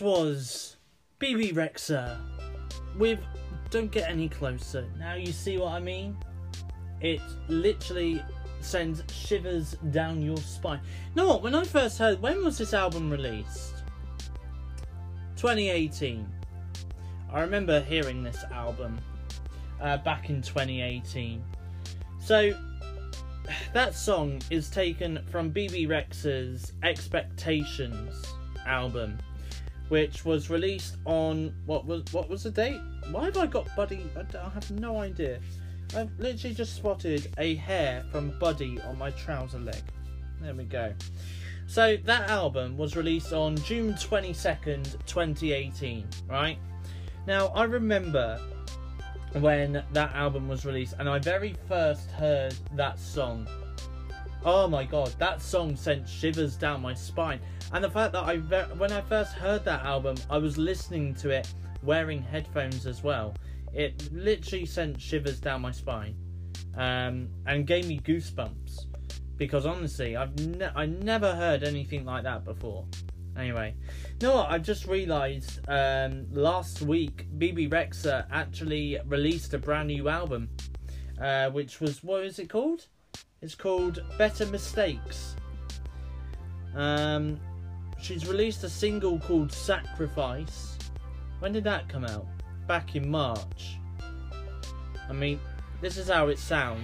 Was Bebe Rexha with Don't Get Any Closer. Now you see what I mean? It literally sends shivers down your spine. What? When I first heard, when was this album released? 2018. I remember hearing this album uh, back in 2018. So that song is taken from Bebe Rexha's Expectations album, which was released on what was what was the date? Why have I got Buddy? I, I have no idea. I've literally just spotted a hair from Buddy on my trouser leg. There we go. So that album was released on June 22nd, 2018, right? Now I remember when that album was released and I very first heard that song. Oh my god, that song sent shivers down my spine. And the fact that I when I first heard that album, I was listening to it wearing headphones as well. It literally sent shivers down my spine, um, and gave me goosebumps. Because honestly, I've ne- I never heard anything like that before. Anyway, what? I've just realised um, last week Bebe Rexha actually released a brand new album, uh, which was what is it called? It's called Better Mistakes. Um, she's released a single called Sacrifice. When did that come out? Back in March. I mean, this is how it sounds.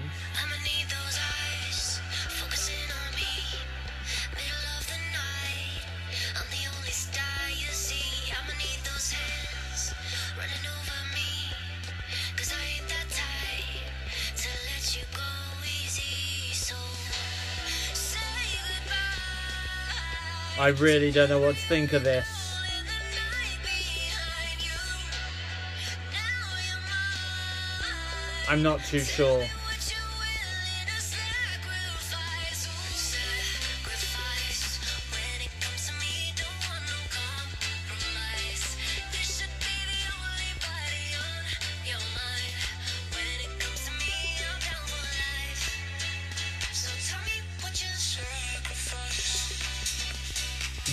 I really don't know what to think of this. I'm not too sure.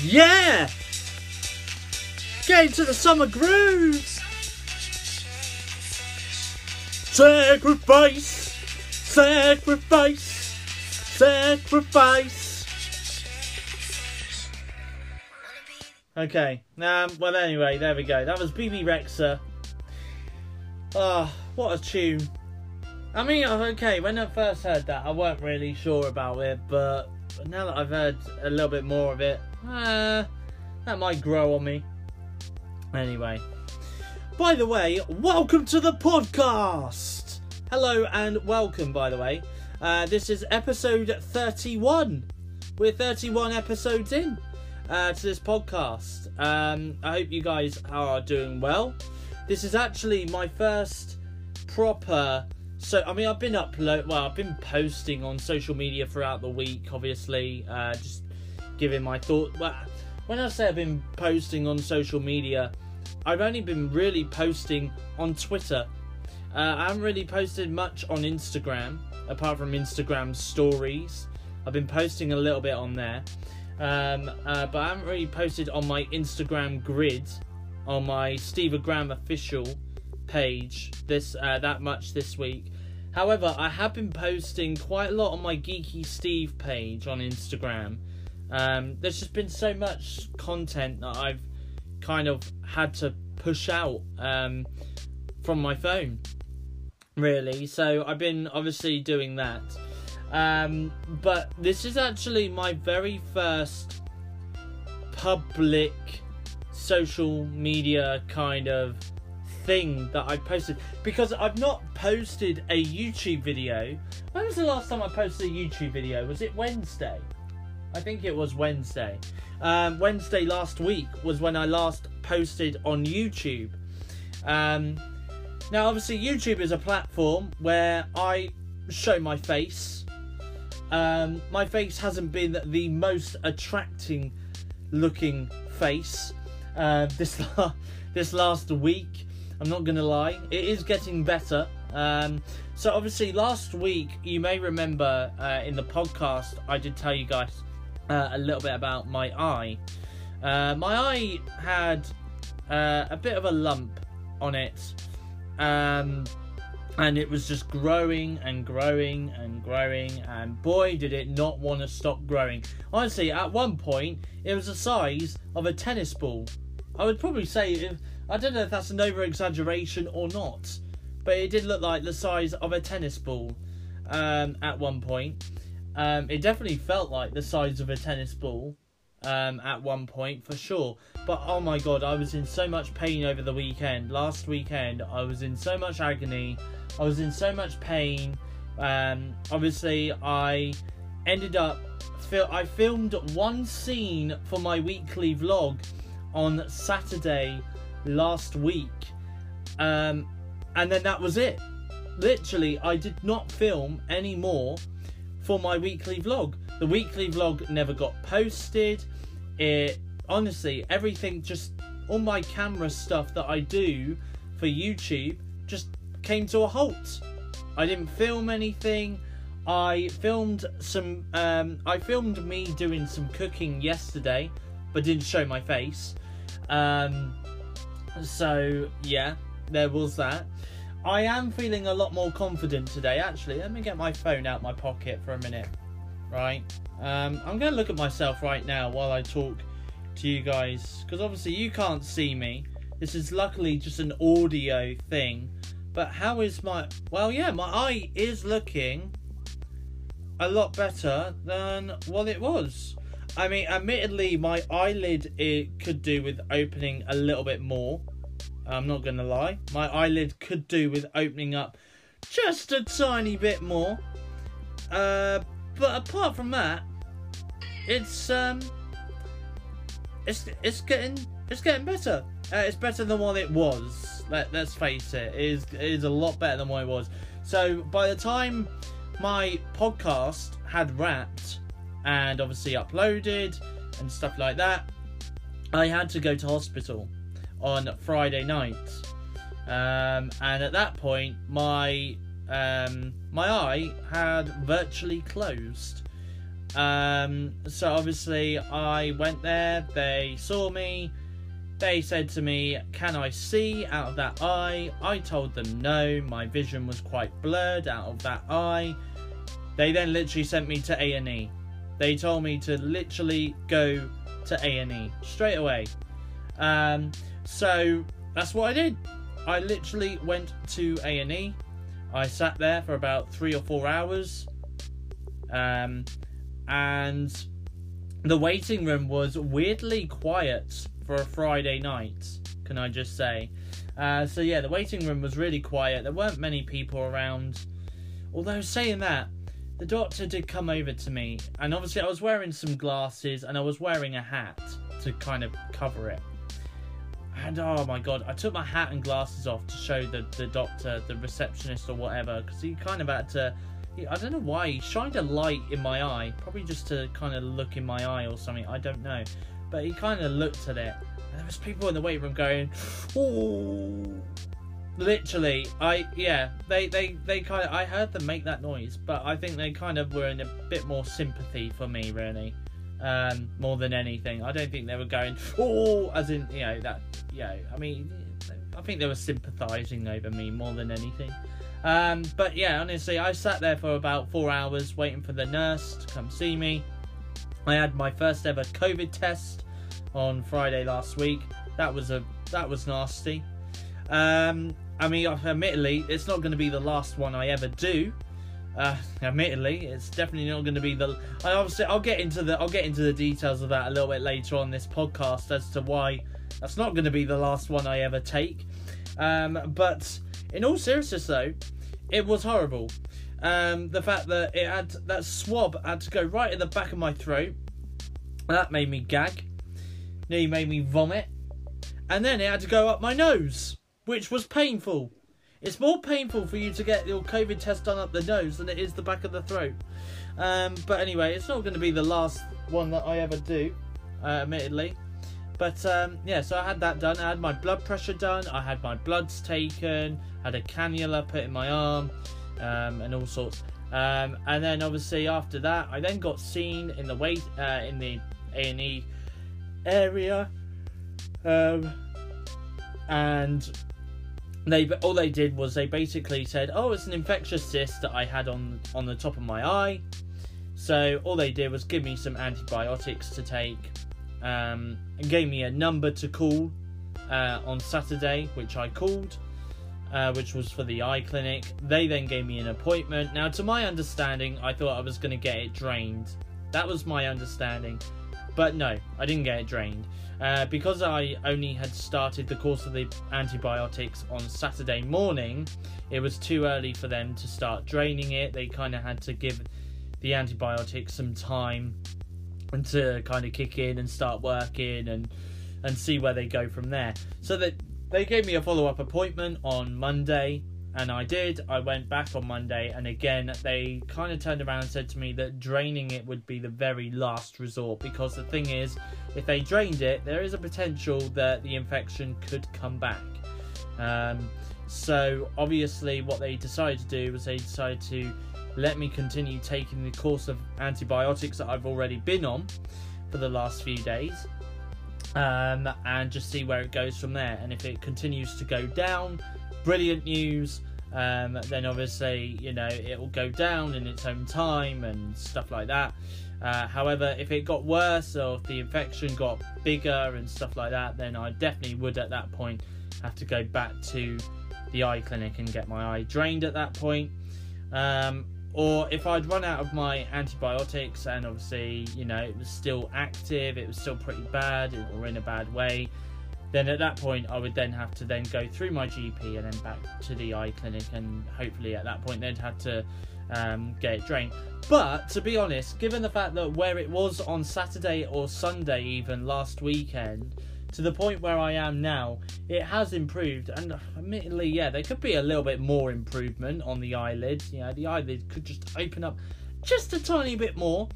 Yeah! Get into the summer groove! Sacrifice! Sacrifice! Sacrifice! Okay, um, well anyway, there we go. That was Bebe Rexha. Ah, oh, what a tune. I mean, okay, when I first heard that, I weren't really sure about it, but now that I've heard a little bit more of it, uh, that might grow on me. Anyway. By the way, welcome to the podcast! Hello and welcome, by the way. Uh, this is episode 31. We're 31 episodes in uh, to this podcast. Um, I hope you guys are doing well. This is actually my first proper. So I mean, I've been upload. Well, I've been posting on social media throughout the week. Obviously, uh, just giving my thought. Well, when I say I've been posting on social media, I've only been really posting on Twitter. Uh, I haven't really posted much on Instagram, apart from Instagram stories. I've been posting a little bit on there, um, uh, but I haven't really posted on my Instagram grid, on my Steve official page this uh, that much this week. However, I have been posting quite a lot on my Geeky Steve page on Instagram. Um, there's just been so much content that I've kind of had to push out um, from my phone, really. So I've been obviously doing that. Um, but this is actually my very first public social media kind of thing that I posted because I've not posted a YouTube video. When was the last time I posted a YouTube video? Was it Wednesday? I think it was Wednesday. Um, Wednesday last week was when I last posted on YouTube. Um, now, obviously, YouTube is a platform where I show my face. Um, my face hasn't been the most attracting looking face uh, this la- this last week. I'm not gonna lie, it is getting better. Um, so obviously, last week you may remember uh, in the podcast I did tell you guys uh, a little bit about my eye. Uh, my eye had uh, a bit of a lump on it, um, and it was just growing and growing and growing, and boy, did it not want to stop growing. Honestly, at one point, it was the size of a tennis ball. I would probably say, if, I don't know if that's an over exaggeration or not, but it did look like the size of a tennis ball um, at one point. Um, it definitely felt like the size of a tennis ball um, at one point for sure. But oh my god, I was in so much pain over the weekend. Last weekend, I was in so much agony. I was in so much pain. Um, obviously, I ended up. I filmed one scene for my weekly vlog on Saturday last week, um, and then that was it. Literally, I did not film any more for my weekly vlog. The weekly vlog never got posted. It honestly, everything just all my camera stuff that I do for YouTube just came to a halt. I didn't film anything. I filmed some um, I filmed me doing some cooking yesterday, but didn't show my face. Um, so yeah, there was that. I am feeling a lot more confident today. Actually, let me get my phone out my pocket for a minute. Right, um, I'm going to look at myself right now while I talk to you guys because obviously you can't see me. This is luckily just an audio thing. But how is my? Well, yeah, my eye is looking a lot better than what it was. I mean, admittedly, my eyelid it could do with opening a little bit more. I'm not gonna lie, my eyelid could do with opening up just a tiny bit more. Uh, but apart from that, it's um, it's it's getting it's getting better. Uh, it's better than what it was. Let, let's face it, it is, it is a lot better than what it was. So by the time my podcast had wrapped and obviously uploaded and stuff like that, I had to go to hospital on Friday night. Um, and at that point, my um, my eye had virtually closed. Um, so obviously, I went there. They saw me. They said to me, "Can I see out of that eye?" I told them no. My vision was quite blurred out of that eye. They then literally sent me to A and E. They told me to literally go to A and E straight away. Um, so that's what I did. I literally went to A and E. I sat there for about three or four hours, um, and the waiting room was weirdly quiet for a Friday night. Can I just say? Uh, so yeah, the waiting room was really quiet. There weren't many people around. Although saying that, the doctor did come over to me, and obviously I was wearing some glasses and I was wearing a hat to kind of cover it. And oh my god, I took my hat and glasses off to show the, the doctor, the receptionist, or whatever, because he kind of had to. He, I don't know why, he shined a light in my eye, probably just to kind of look in my eye or something, I don't know. But he kind of looked at it, and there was people in the waiting room going, oh. Literally, I yeah, they they they kind of I heard them make that noise, but I think they kind of were in a bit more sympathy for me, really um, more than anything. I don't think they were going, oh, as in, you know, that, you know, I mean, I think they were sympathising over me more than anything. Um, but yeah, honestly, I sat there for about four hours waiting for the nurse to come see me. I had my first ever COVID test on Friday last week. That was a that was nasty. Um, I mean, admittedly, it's not going to be the last one I ever do. Uh, admittedly, it's definitely not going to be the. I obviously I'll get into the I'll get into the details of that a little bit later on this podcast as to why that's not going to be the last one I ever take. Um, but in all seriousness, though, it was horrible. Um, the fact that it had that swab had to go right in the back of my throat, that made me gag. Nearly made me vomit, and then it had to go up my nose, which was painful. It's more painful for you to get your COVID test done up the nose than it is the back of the throat. Um, but anyway, it's not going to be the last one that I ever do, uh, admittedly. But um, yeah, so I had that done. I had my blood pressure done. I had my bloods taken. Had a cannula put in my arm, um, and all sorts. Um, and then obviously after that, I then got seen in the wait uh, in the A and E area. Um, and they all they did was they basically said, "Oh, it's an infectious cyst that I had on on the top of my eye." So all they did was give me some antibiotics to take, um, and gave me a number to call uh, on Saturday, which I called, uh, which was for the eye clinic. They then gave me an appointment. Now, to my understanding, I thought I was going to get it drained. That was my understanding, but no, I didn't get it drained. Uh, because I only had started the course of the antibiotics on Saturday morning, it was too early for them to start draining it. They kind of had to give the antibiotics some time and to kind of kick in and start working and and see where they go from there. So that they gave me a follow up appointment on Monday and I did. I went back on Monday, and again, they kind of turned around and said to me that draining it would be the very last resort because the thing is, if they drained it, there is a potential that the infection could come back. Um, so, obviously, what they decided to do was they decided to let me continue taking the course of antibiotics that I've already been on for the last few days. Um, and just see where it goes from there. And if it continues to go down, brilliant news, um, then obviously you know it will go down in its own time and stuff like that. Uh, however, if it got worse or if the infection got bigger and stuff like that, then I definitely would at that point have to go back to the eye clinic and get my eye drained at that point. Um, or if I'd run out of my antibiotics and obviously, you know, it was still active, it was still pretty bad or in a bad way, then at that point I would then have to then go through my GP and then back to the eye clinic and hopefully at that point they'd have to um, get it drained. But to be honest, given the fact that where it was on Saturday or Sunday even last weekend, to the point where I am now, it has improved. And admittedly, yeah, there could be a little bit more improvement on the eyelid. You know, the eyelid could just open up just a tiny bit more.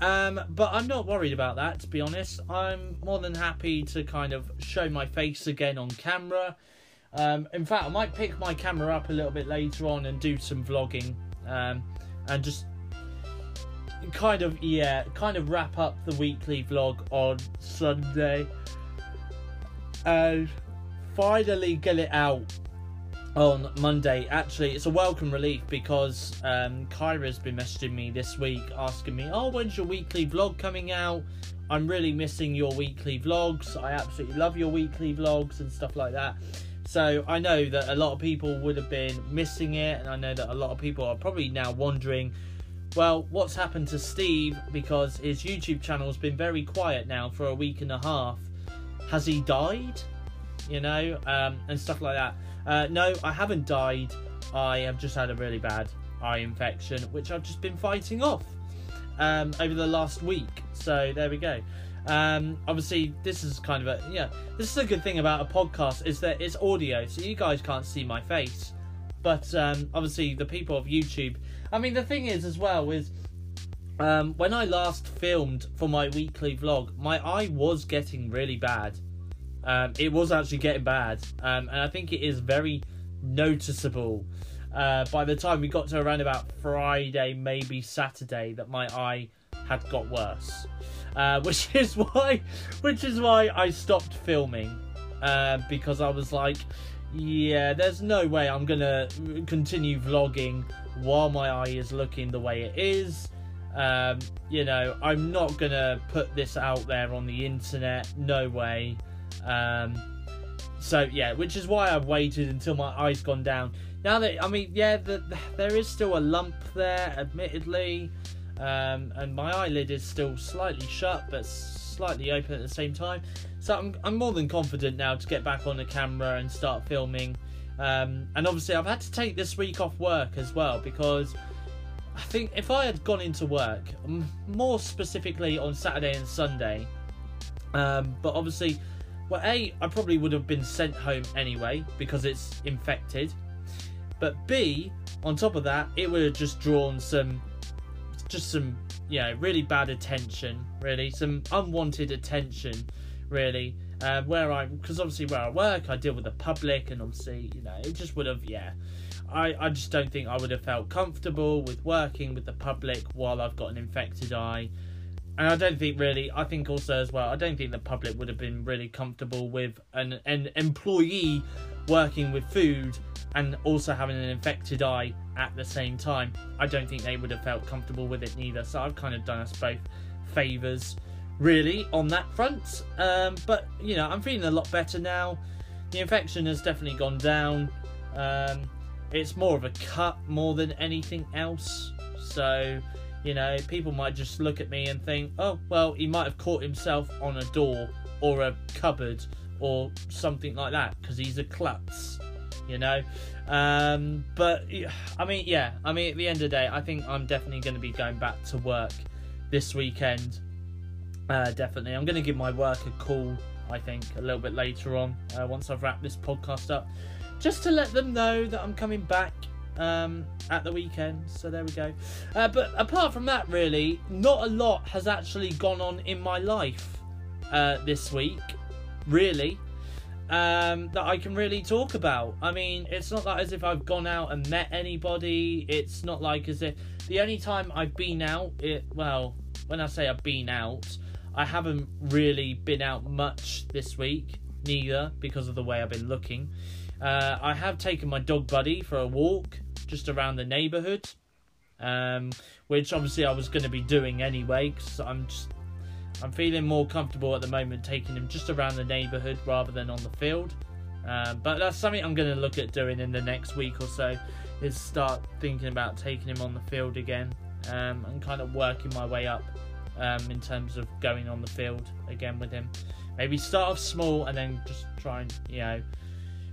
Um, but I'm not worried about that, to be honest. I'm more than happy to kind of show my face again on camera. Um, in fact, I might pick my camera up a little bit later on and do some vlogging um, and just kind of, yeah, kind of wrap up the weekly vlog on Sunday and finally get it out on Monday. Actually, it's a welcome relief because um, Kyra's been messaging me this week asking me, "Oh, when's your weekly vlog coming out?" I'm really missing your weekly vlogs. I absolutely love your weekly vlogs and stuff like that. So I know that a lot of people would have been missing it, and I know that a lot of people are probably now wondering, well, what's happened to Steve because his YouTube channel's been very quiet now for a week and a half. Has he died? You know, um, and stuff like that. Uh, no, I haven't died. I have just had a really bad eye infection, which I've just been fighting off um, over the last week. So there we go. Um, obviously, this is kind of a yeah. This is a good thing about a podcast is that it's audio, so you guys can't see my face. But um, obviously, the people of YouTube. I mean, the thing is as well is um, when I last filmed for my weekly vlog, my eye was getting really bad. Um, it was actually getting bad, um, and I think it is very noticeable. Uh, by the time we got to around about Friday, maybe Saturday, that my eye had got worse, uh, which is why, which is why I stopped filming, uh, because I was like, yeah, there's no way I'm gonna continue vlogging while my eye is looking the way it is. Um, you know, I'm not gonna put this out there on the internet. No way. Um, so yeah, which is why I've waited until my eyes gone down. Now that I mean, yeah, the, the, there is still a lump there, admittedly, um, and my eyelid is still slightly shut, but slightly open at the same time. So I'm I'm more than confident now to get back on the camera and start filming. Um, and obviously, I've had to take this week off work as well because I think if I had gone into work, more specifically on Saturday and Sunday, um, but obviously well, A, I probably would have been sent home anyway because it's infected. But B, on top of that, it would have just drawn some, just some, you know, really bad attention, really, some unwanted attention, really. Uh, where I, because obviously where I work, I deal with the public, and obviously, you know, it just would have, yeah. I, I just don't think I would have felt comfortable with working with the public while I've got an infected eye and I don't think really. I think also as well. I don't think the public would have been really comfortable with an an employee working with food and also having an infected eye at the same time. I don't think they would have felt comfortable with it neither. So I've kind of done us both favors really on that front. Um, but you know, I'm feeling a lot better now. The infection has definitely gone down. Um, it's more of a cut more than anything else. So, you know, people might just look at me and think, oh, well, he might have caught himself on a door or a cupboard or something like that because he's a klutz, you know. Um, but I mean, yeah, I mean, at the end of the day, I think I'm definitely going to be going back to work this weekend. Uh, definitely, I'm going to give my work a call. I think a little bit later on uh, once I've wrapped this podcast up, just to let them know that I'm coming back um, at the weekend. So there we go. Uh, but apart from that, really, not a lot has actually gone on in my life uh, this week. Really. Um, that I can really talk about. I mean, it's not like as if I've gone out and met anybody. It's not like as if the only time I've been out, it well, when I say I've been out, I haven't really been out much this week, neither because of the way I've been looking. Uh, I have taken my dog buddy for a walk just around the neighbourhood, um, which obviously I was going to be doing anyway because I'm just I'm feeling more comfortable at the moment taking him just around the neighbourhood rather than on the field. Uh, but that's something I'm going to look at doing in the next week or so is start thinking about taking him on the field again um, and kind of working my way up um, in terms of going on the field again with him. Maybe start off small and then just try and you know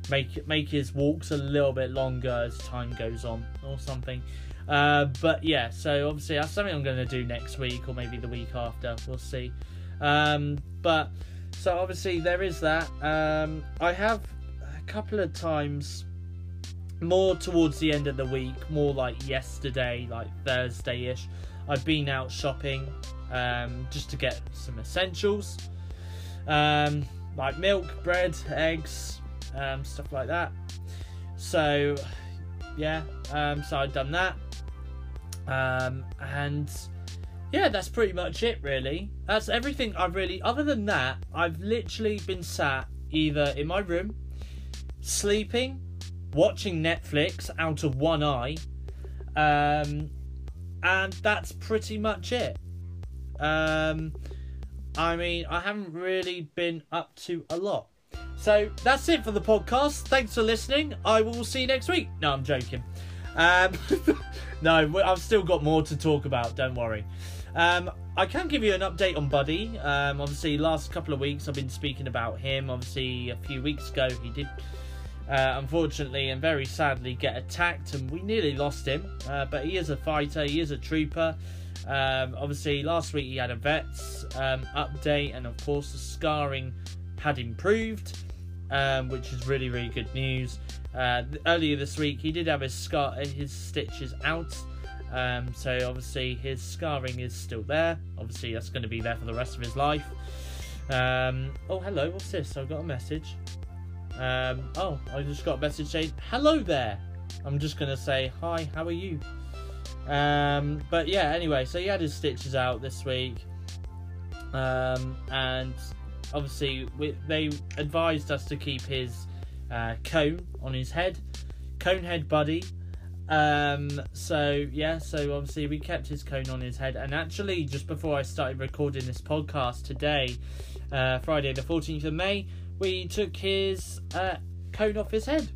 make make his walks a little bit longer as time goes on or something. Uh, but yeah, so obviously that's something I'm going to do next week or maybe the week after. We'll see. Um, but so obviously there is that. Um, I have a couple of times more towards the end of the week, more like yesterday, like Thursday ish. I've been out shopping um, just to get some essentials um, like milk, bread, eggs, um, stuff like that. So, yeah, um, so I've done that. Um, and yeah, that's pretty much it, really. That's everything I've really, other than that, I've literally been sat either in my room, sleeping, watching Netflix out of one eye, um, and that's pretty much it. Um, I mean, I haven't really been up to a lot. So that's it for the podcast. Thanks for listening. I will see you next week. No, I'm joking. Um, no, I've still got more to talk about. Don't worry. Um, I can give you an update on Buddy. Um, obviously, last couple of weeks I've been speaking about him. Obviously, a few weeks ago he did, uh, unfortunately and very sadly, get attacked, and we nearly lost him. Uh, but he is a fighter. He is a trooper. Um, obviously, last week he had a vets um, update, and of course, the scarring had improved, um, which is really, really good news. Uh, earlier this week, he did have his scar, his stitches out, um, so obviously his scarring is still there. Obviously, that's going to be there for the rest of his life. Um, oh, hello, what's this? I've got a message. Um, oh, I just got a message saying, "Hello there." I'm just going to say, "Hi, how are you?" Um, but yeah, anyway, so he had his stitches out this week, um, and obviously we, they advised us to keep his uh, cone on his head, cone head buddy. Um, so yeah, so obviously we kept his cone on his head, and actually just before I started recording this podcast today, uh, Friday the fourteenth of May, we took his uh, cone off his head.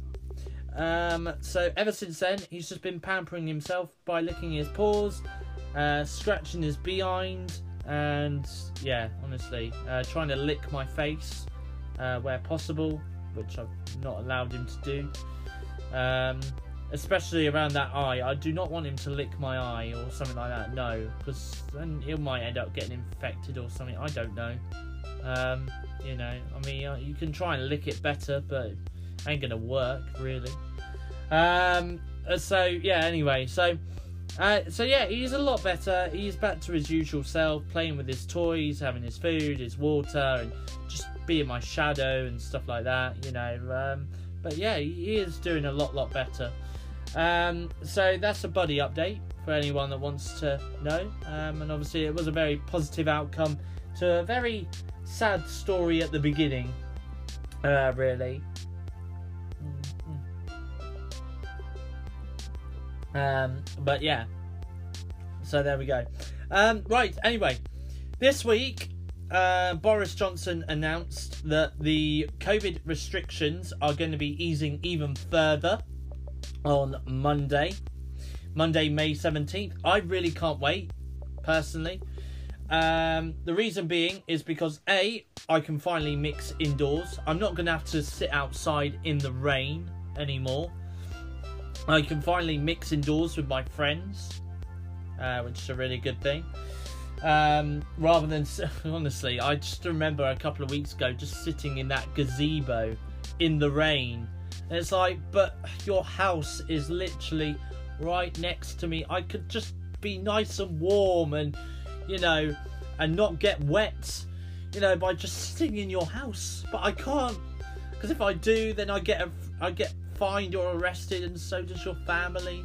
Um, so ever since then, he's just been pampering himself by licking his paws, uh, scratching his behind, and yeah, honestly, uh, trying to lick my face uh, where possible, which I've not allowed him to do. Um, especially around that eye. I do not want him to lick my eye or something like that. No, because then he might end up getting infected or something. I don't know. Um, you know, I mean, uh, you can try and lick it better, but it ain't gonna work really. Um, uh, so yeah. Anyway, so uh, so yeah, he's a lot better. He's back to his usual self, playing with his toys, having his food, his water, and just being my shadow and stuff like that. You know. Um, but yeah, he is doing a lot, lot better. Um, so that's a buddy update for anyone that wants to know. Um, and obviously, it was a very positive outcome to a very sad story at the beginning, uh, really. Um, but yeah, so there we go. Um, right, anyway, this week uh, Boris Johnson announced that the COVID restrictions are going to be easing even further on Monday, Monday, May 17th. I really can't wait, personally. Um, the reason being is because A, I can finally mix indoors. I'm not going to have to sit outside in the rain anymore. I can finally mix indoors with my friends, uh, which is a really good thing. Um, rather than honestly, I just remember a couple of weeks ago just sitting in that gazebo in the rain. And it's like, but your house is literally right next to me. I could just be nice and warm and, you know, and not get wet, you know, by just sitting in your house. But I can't, because if I do, then I get a, I get fined or arrested, and so does your family.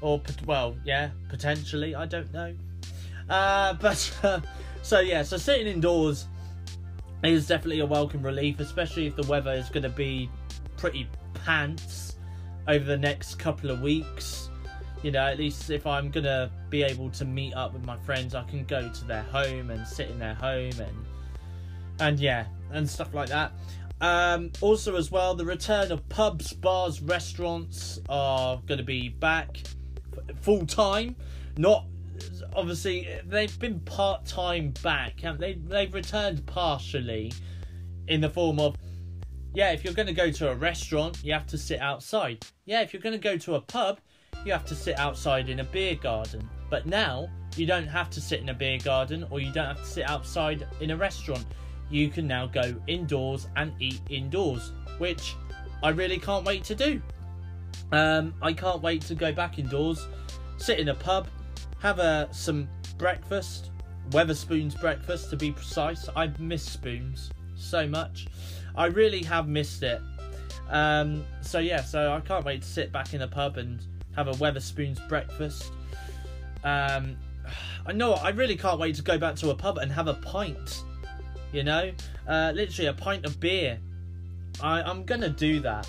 Or well, yeah, potentially. I don't know. Uh, but uh, so yeah, so sitting indoors is definitely a welcome relief, especially if the weather is going to be pretty pants over the next couple of weeks. You know, at least if I'm gonna be able to meet up with my friends, I can go to their home and sit in their home and and yeah, and stuff like that. Um, also, as well, the return of pubs, bars, restaurants are going to be back full time. Not obviously they've been part time back. And they they've returned partially in the form of yeah, if you're going to go to a restaurant, you have to sit outside. Yeah, if you're going to go to a pub, you have to sit outside in a beer garden. But now you don't have to sit in a beer garden or you don't have to sit outside in a restaurant. You can now go indoors and eat indoors, which I really can't wait to do. Um, I can't wait to go back indoors, sit in a pub, have a some breakfast, Wetherspoons breakfast to be precise. I miss spoons so much. I really have missed it. Um, so yeah, so I can't wait to sit back in a pub and have a Wetherspoons breakfast. Um, I know I really can't wait to go back to a pub and have a pint. You know, uh, literally a pint of beer. I, I'm gonna do that.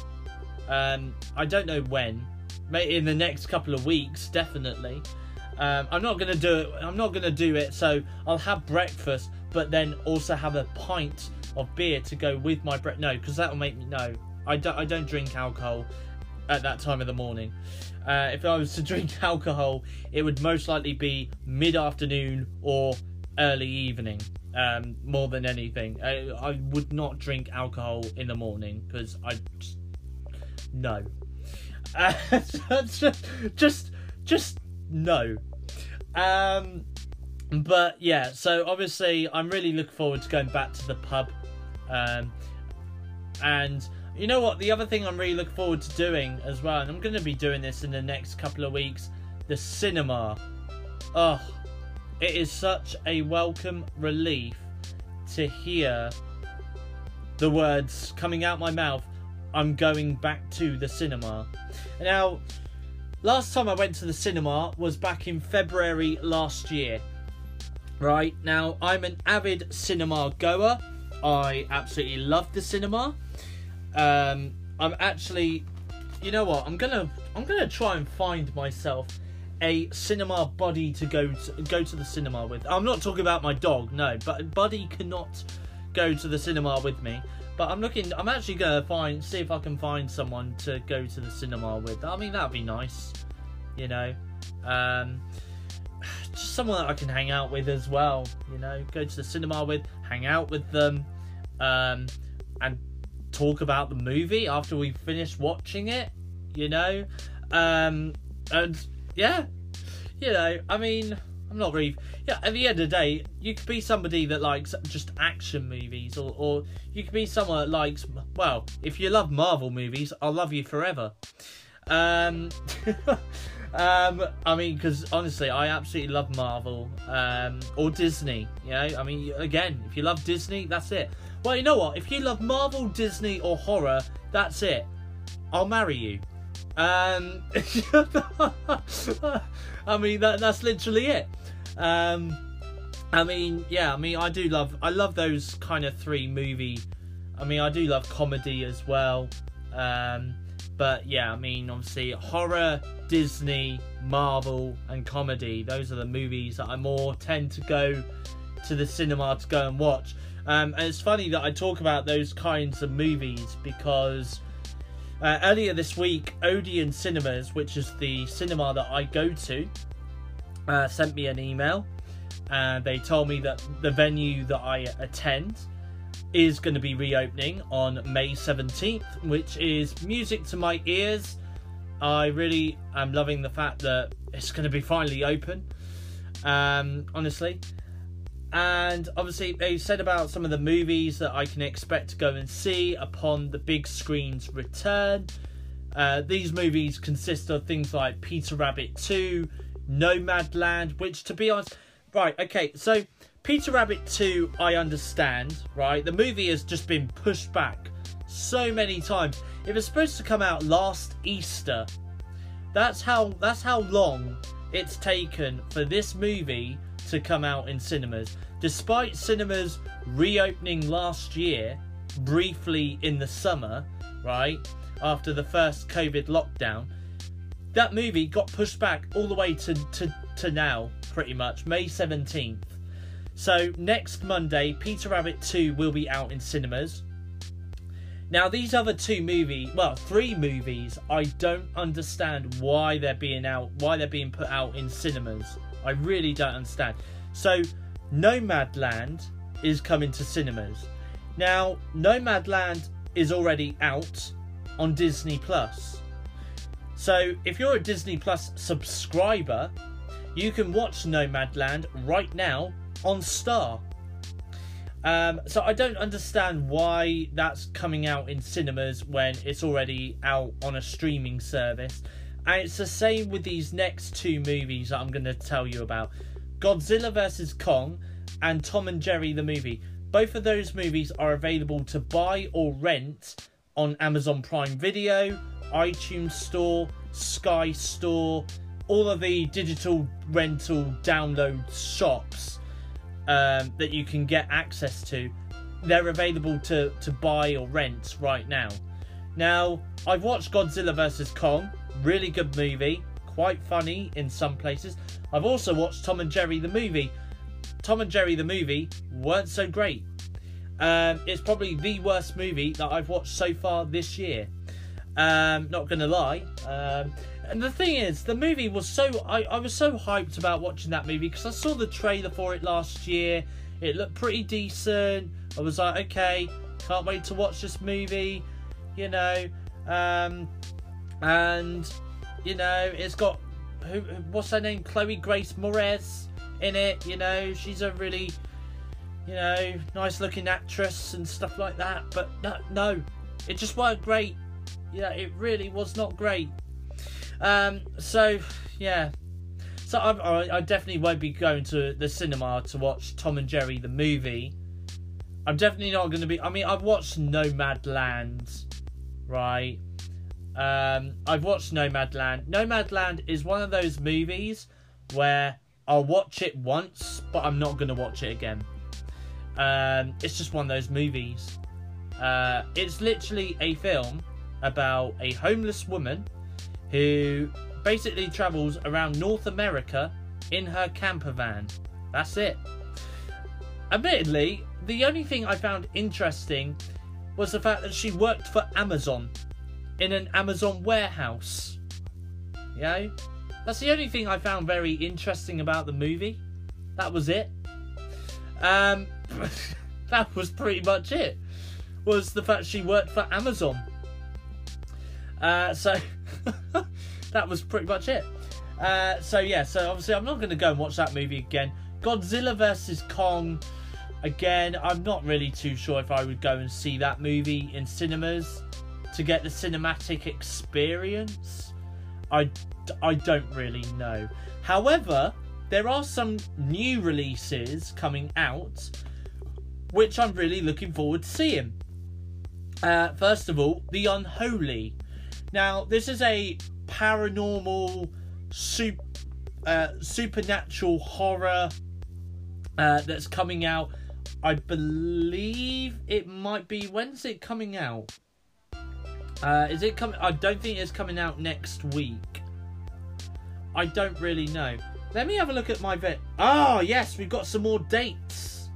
Um, I don't know when. Maybe in the next couple of weeks, definitely. Um, I'm not gonna do it. I'm not gonna do it. So I'll have breakfast, but then also have a pint of beer to go with my bread. No, because that'll make me no. I don't. I don't drink alcohol at that time of the morning. Uh, if I was to drink alcohol, it would most likely be mid afternoon or early evening. Um, more than anything, I, I would not drink alcohol in the morning because I just, no. Just, just, just no. Um, but yeah, so obviously I'm really looking forward to going back to the pub. Um, and you know what? The other thing I'm really looking forward to doing as well, and I'm going to be doing this in the next couple of weeks, the cinema. Oh, it is such a welcome relief to hear the words coming out my mouth. I'm going back to the cinema. Now, Last time I went to the cinema was back in February last year. Right now, I'm an avid cinema goer. I absolutely love the cinema. Um, I'm actually, you know what? I'm gonna, I'm gonna try and find myself a cinema buddy to go to go to the cinema with. I'm not talking about my dog, no, but buddy cannot go to the cinema with me. But I'm looking. I'm actually gonna find see if I can find someone to go to the cinema with. I mean, that'd be nice, you know. Um, just someone that I can hang out with as well. You know, go to the cinema with, hang out with them, um, and talk about the movie after we finish watching it. You know, um, and yeah, you know, I mean I'm not really. Yeah, at the end of the day, you could be somebody that likes just action movies, or, or you could be someone that likes. Well, if you love Marvel movies, I'll love you forever. Um, um, I mean, because honestly, I absolutely love Marvel, um, or Disney. You know, I mean, again, if you love Disney, that's it. Well, you know what? If you love Marvel, Disney, or horror, that's it. I'll marry you. Um, I mean that that's literally it. Um, I mean, yeah, I mean, I do love, I love those kind of three movie. I mean, I do love comedy as well. Um, but yeah, I mean, obviously, horror, Disney, Marvel, and comedy. Those are the movies that I more tend to go to the cinema to go and watch. Um, and it's funny that I talk about those kinds of movies because uh, earlier this week, Odeon Cinemas, which is the cinema that I go to, uh, sent me an email. And they told me that the venue that I attend is going to be reopening on May 17th, which is music to my ears. I really am loving the fact that it's going to be finally open, um, honestly. And obviously, they said about some of the movies that I can expect to go and see upon the big screen's return. Uh, these movies consist of things like Peter Rabbit 2, Nomadland, which, to be honest, right, okay, so Peter Rabbit 2, I understand, right? The movie has just been pushed back so many times. It was supposed to come out last Easter. That's how that's how long it's taken for this movie to come out in cinemas. Despite cinemas reopening last year, briefly in the summer, right? After the first COVID lockdown, that movie got pushed back all the way to, to, to now, pretty much, May 17th. So next Monday, Peter Rabbit 2 will be out in cinemas. Now these other two movies, well, three movies, I don't understand why they're being out, why they're being put out in cinemas. I really don't understand. So Nomadland is coming to cinemas. Now Nomadland is already out on Disney Plus. So if you're a Disney Plus subscriber, you can watch Nomadland right now on Star. Um, so I don't understand why that's coming out in cinemas when it's already out on a streaming service. And it's the same with these next two movies that I'm going to tell you about Godzilla vs. Kong and Tom and Jerry the movie. Both of those movies are available to buy or rent on Amazon Prime Video, iTunes Store, Sky Store, all of the digital rental download shops um, that you can get access to, they're available to, to buy or rent right now. Now, I've watched Godzilla vs. Kong, really good movie, quite funny in some places. I've also watched Tom and Jerry the movie. Tom and Jerry the movie weren't so great. Um, it's probably the worst movie that I've watched so far this year. Um, not gonna lie. Um, and the thing is, the movie was so I, I was so hyped about watching that movie because I saw the trailer for it last year. It looked pretty decent. I was like, okay, can't wait to watch this movie. You know, um, and you know, it's got who? What's her name? Chloe Grace Moretz in it. You know, she's a really, you know, nice looking actress and stuff like that. But no, no, it just weren't great. Yeah, it really was not great. Um, so yeah, so I, I definitely won't be going to the cinema to watch Tom and Jerry the movie. I'm definitely not going to be. I mean, I've watched Nomadland, right? Um, I've watched Nomadland. Nomadland is one of those movies where I'll watch it once, but I'm not to watch it again. Um, it's just one of those movies. Uh, it's literally a film about a homeless woman who basically travels around North America in her camper van. That's it. Admittedly, the only thing I found interesting was the fact that she worked for Amazon in an Amazon warehouse. You know? That's the only thing I found very interesting about the movie. That was it. Um, that was pretty much it. Was the fact she worked for Amazon. Uh, so that was pretty much it. Uh, so yeah, so obviously I'm not going to go and watch that movie again. Godzilla vs Kong. Again, I'm not really too sure if I would go and see that movie in cinemas to get the cinematic experience. I, I don't really know. However, there are some new releases coming out which I'm really looking forward to seeing. Uh, first of all, The Unholy. Now, this is a paranormal, super, uh, supernatural horror uh, that's coming out. I believe it might be. When's it coming out? Uh, is it coming? I don't think it's coming out next week. I don't really know. Let me have a look at my vet. Oh, yes, we've got some more dates.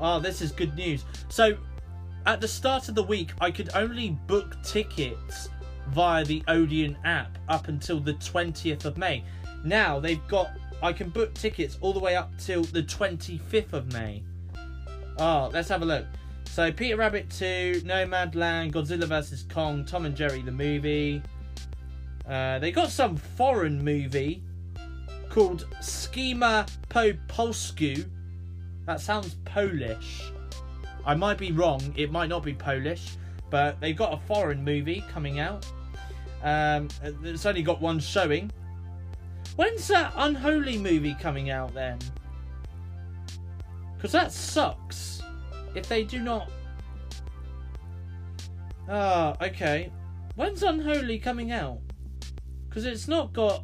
Oh, this is good news. So, at the start of the week, I could only book tickets via the Odeon app up until the 20th of May. Now, they've got, I can book tickets all the way up till the 25th of May. Oh, let's have a look. So, Peter Rabbit 2, Nomadland, Godzilla vs. Kong, Tom and Jerry the movie. Uh, they got some foreign movie called Schema po Polsku. That sounds Polish. I might be wrong, it might not be Polish, but they've got a foreign movie coming out. Um, it's only got one showing. When's that Unholy movie coming out then? Because that sucks if they do not. Ah, okay. When's Unholy coming out? Because it's not got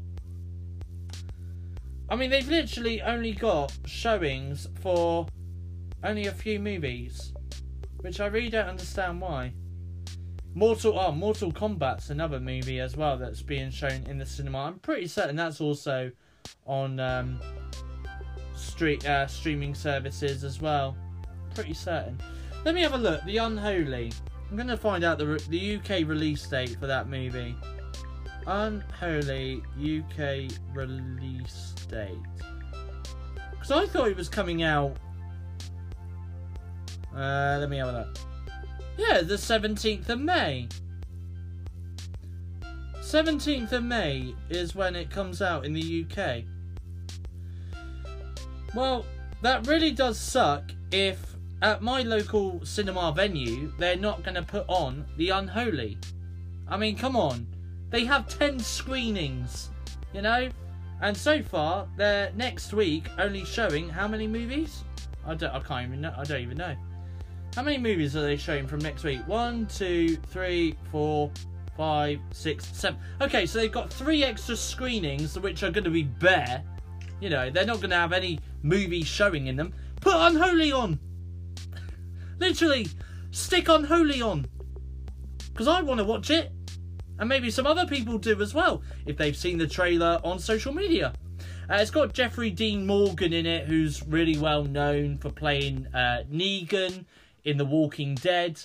I mean, they've literally only got showings for only a few movies, which I really don't understand why. Mortal oh, Mortal Kombat's another movie as well that's being shown in the cinema. I'm pretty certain that's also on um, street uh, streaming services as well. Pretty certain. Let me have a look. The Unholy. I'm going to find out the the UK release date for that movie. Unholy UK release date. Because I thought it was coming out. Uh, let me have a look. Yeah, the 17th of May. 17th of May is when it comes out in the UK. Well, that really does suck if at my local cinema venue they're not going to put on The Unholy. I mean, come on. They have 10 screenings, you know? And so far, they're next week only showing how many movies? I don't I can't even know I don't even know. How many movies are they showing from next week? One, two, three, four, five, six, seven. Okay, so they've got three extra screenings which are gonna be bare. You know, they're not gonna have any movies showing in them. Put Unholy on! Literally, stick Unholy on! Because I want to watch it. And maybe some other people do as well, if they've seen the trailer on social media. Uh, it's got Jeffrey Dean Morgan in it, who's really well known for playing uh, Negan in the Walking Dead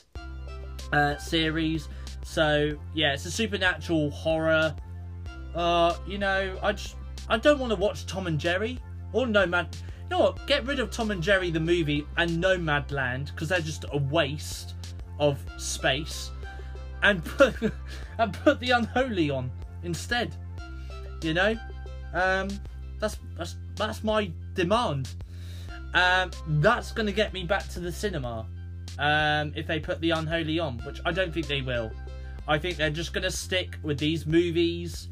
uh, series. So yeah, it's a supernatural horror. Uh, you know, I just I don't want to watch Tom and Jerry or Nomad. You know what? Get rid of Tom and Jerry the movie and Nomadland because they're just a waste of space and put and put the unholy on instead. You know, um, that's that's that's my demand. Um, that's going to get me back to the cinema um, if they put the unholy on, which I don't think they will. I think they're just going to stick with these movies,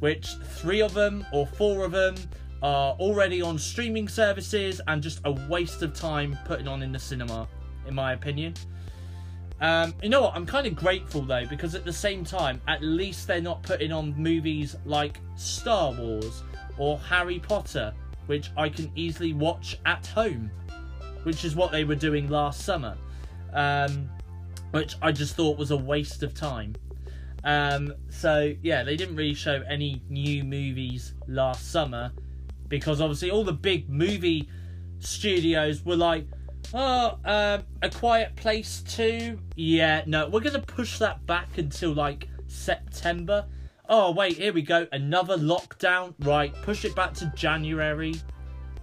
which three of them or four of them are already on streaming services and just a waste of time putting on in the cinema, in my opinion. Um, you know what? I'm kind of grateful though because at the same time, at least they're not putting on movies like Star Wars or Harry Potter, which I can easily watch at home, which is what they were doing last summer, um, which I just thought was a waste of time. Um, so yeah, they didn't really show any new movies last summer because obviously all the big movie studios were like, Oh, um, A Quiet Place 2? Yeah, no, we're to push that back until like September. Oh, wait, here we go. Another lockdown. Right, push it back to January.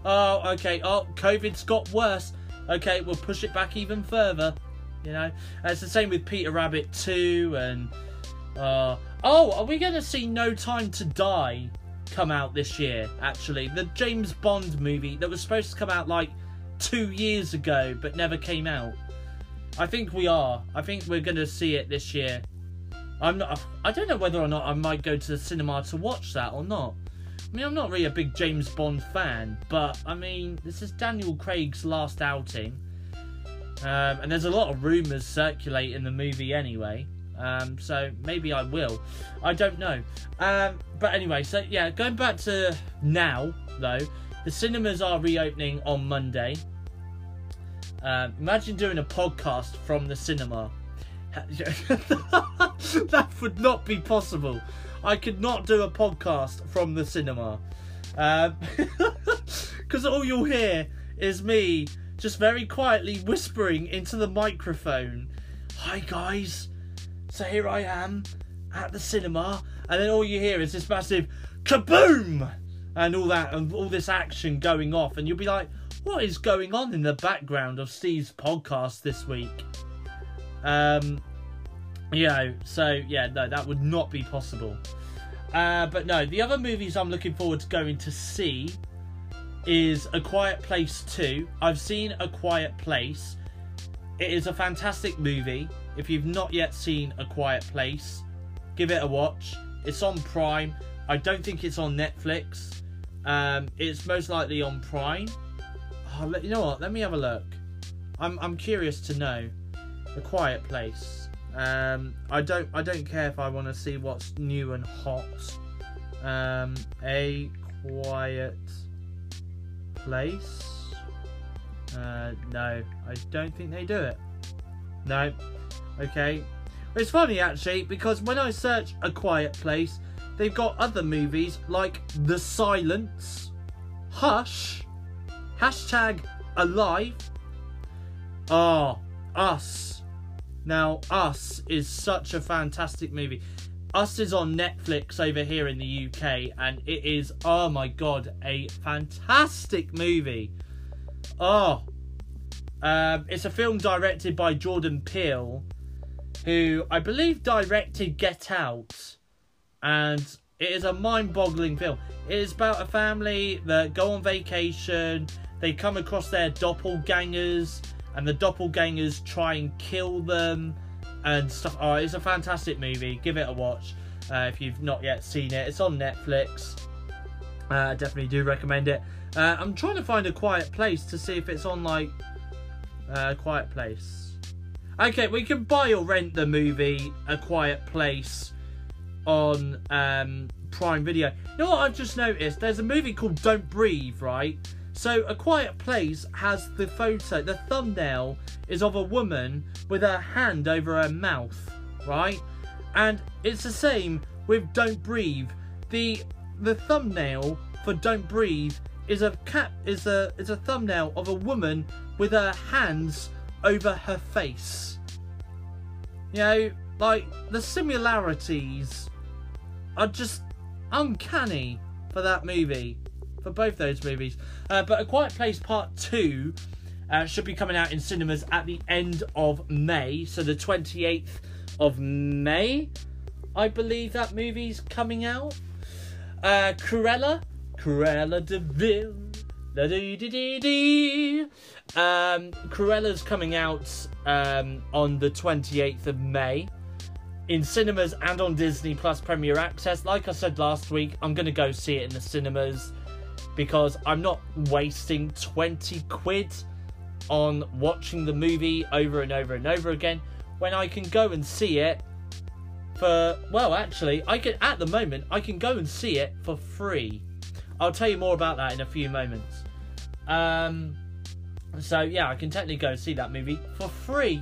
Oh, okay. Oh, COVID's got worse. Okay, we'll push it back even further. You know, and it's the same with Peter Rabbit 2 and. Uh, oh, are we going to see No Time to Die come out this year, actually? The James Bond movie that was supposed to come out like two years ago but never came out. I think we are. I think we're going to see it this year. I'm not. I don't know whether or not I might go to the cinema to watch that or not. I mean, I'm not really a big James Bond fan, but I mean, this is Daniel Craig's last outing, um, and there's a lot of rumours circulating the movie anyway. Um, so maybe I will. I don't know. Um, but anyway, so yeah, going back to now though, the cinemas are reopening on Monday. Um, imagine doing a podcast from the cinema. that would not be possible. I could not do a podcast from the cinema. Because um, all you'll hear is me just very quietly whispering into the microphone, Hi guys, so here I am at the cinema, and then all you hear is this massive kaboom! And all that, and all this action going off, and you'll be like, what is going on in the background of Steve's podcast this week? Um, you know, so yeah, no, that would not be possible. Uh, but no, the other movies I'm looking forward to going to see is A Quiet Place 2. I've seen A Quiet Place. It is a fantastic movie. If you've not yet seen A Quiet Place, give it a watch. It's on Prime. I don't think it's on Netflix. Um, it's most likely on Prime. Oh, you know what? Let me have a look. I'm I'm curious to know. A Quiet Place. Um, I don't I don't care if I want to see what's new and hot. Um, a Quiet Place. Uh, no, I don't think they do it. No. Okay. It's funny actually because when I search A Quiet Place, they've got other movies like The Silence, Hush, hashtag Alive. Oh, Us. Now, Us is such a fantastic movie. Us is on Netflix over here in the UK, and it is, oh my god, a fantastic movie. Oh, um, it's a film directed by Jordan Peele, who I believe directed Get Out, and it is a mind-boggling film. It is about a family that go on vacation. They come across their doppelgangers, and the doppelgangers try and kill them and stuff. Oh, it's a fantastic movie. Give it a watch uh, if you've not yet seen it. It's on Netflix. Uh, I definitely do recommend it. Uh, I'm trying to find a quiet place to see if it's on like uh, Quiet Place. Okay, we can buy or rent the movie A Quiet Place on um, Prime Video. You know what I've just noticed? There's a movie called Don't Breathe, right? So A Quiet Place has the photo, the thumbnail is of a woman with her hand over her mouth, right? And it's the same with Don't Breathe. The the thumbnail for Don't Breathe is a cat is a is a thumbnail of a woman with her hands over her face. You know, like the similarities are just uncanny for that movie, for both those movies. Uh, but A Quiet Place Part 2 uh, should be coming out in cinemas at the end of May, so the 28th of May, I believe that movie's coming out. Uh, Cruella Cruella de Vil. Um, Cruella's coming out um, on the 28th of May in cinemas and on Disney Plus Premier Access. Like I said last week, I'm going to go see it in the cinemas because I'm not wasting 20 quid on watching the movie over and over and over again when I can go and see it for well actually I can at the moment I can go and see it for free I'll tell you more about that in a few moments. Um, so yeah, I can technically go see that movie for free.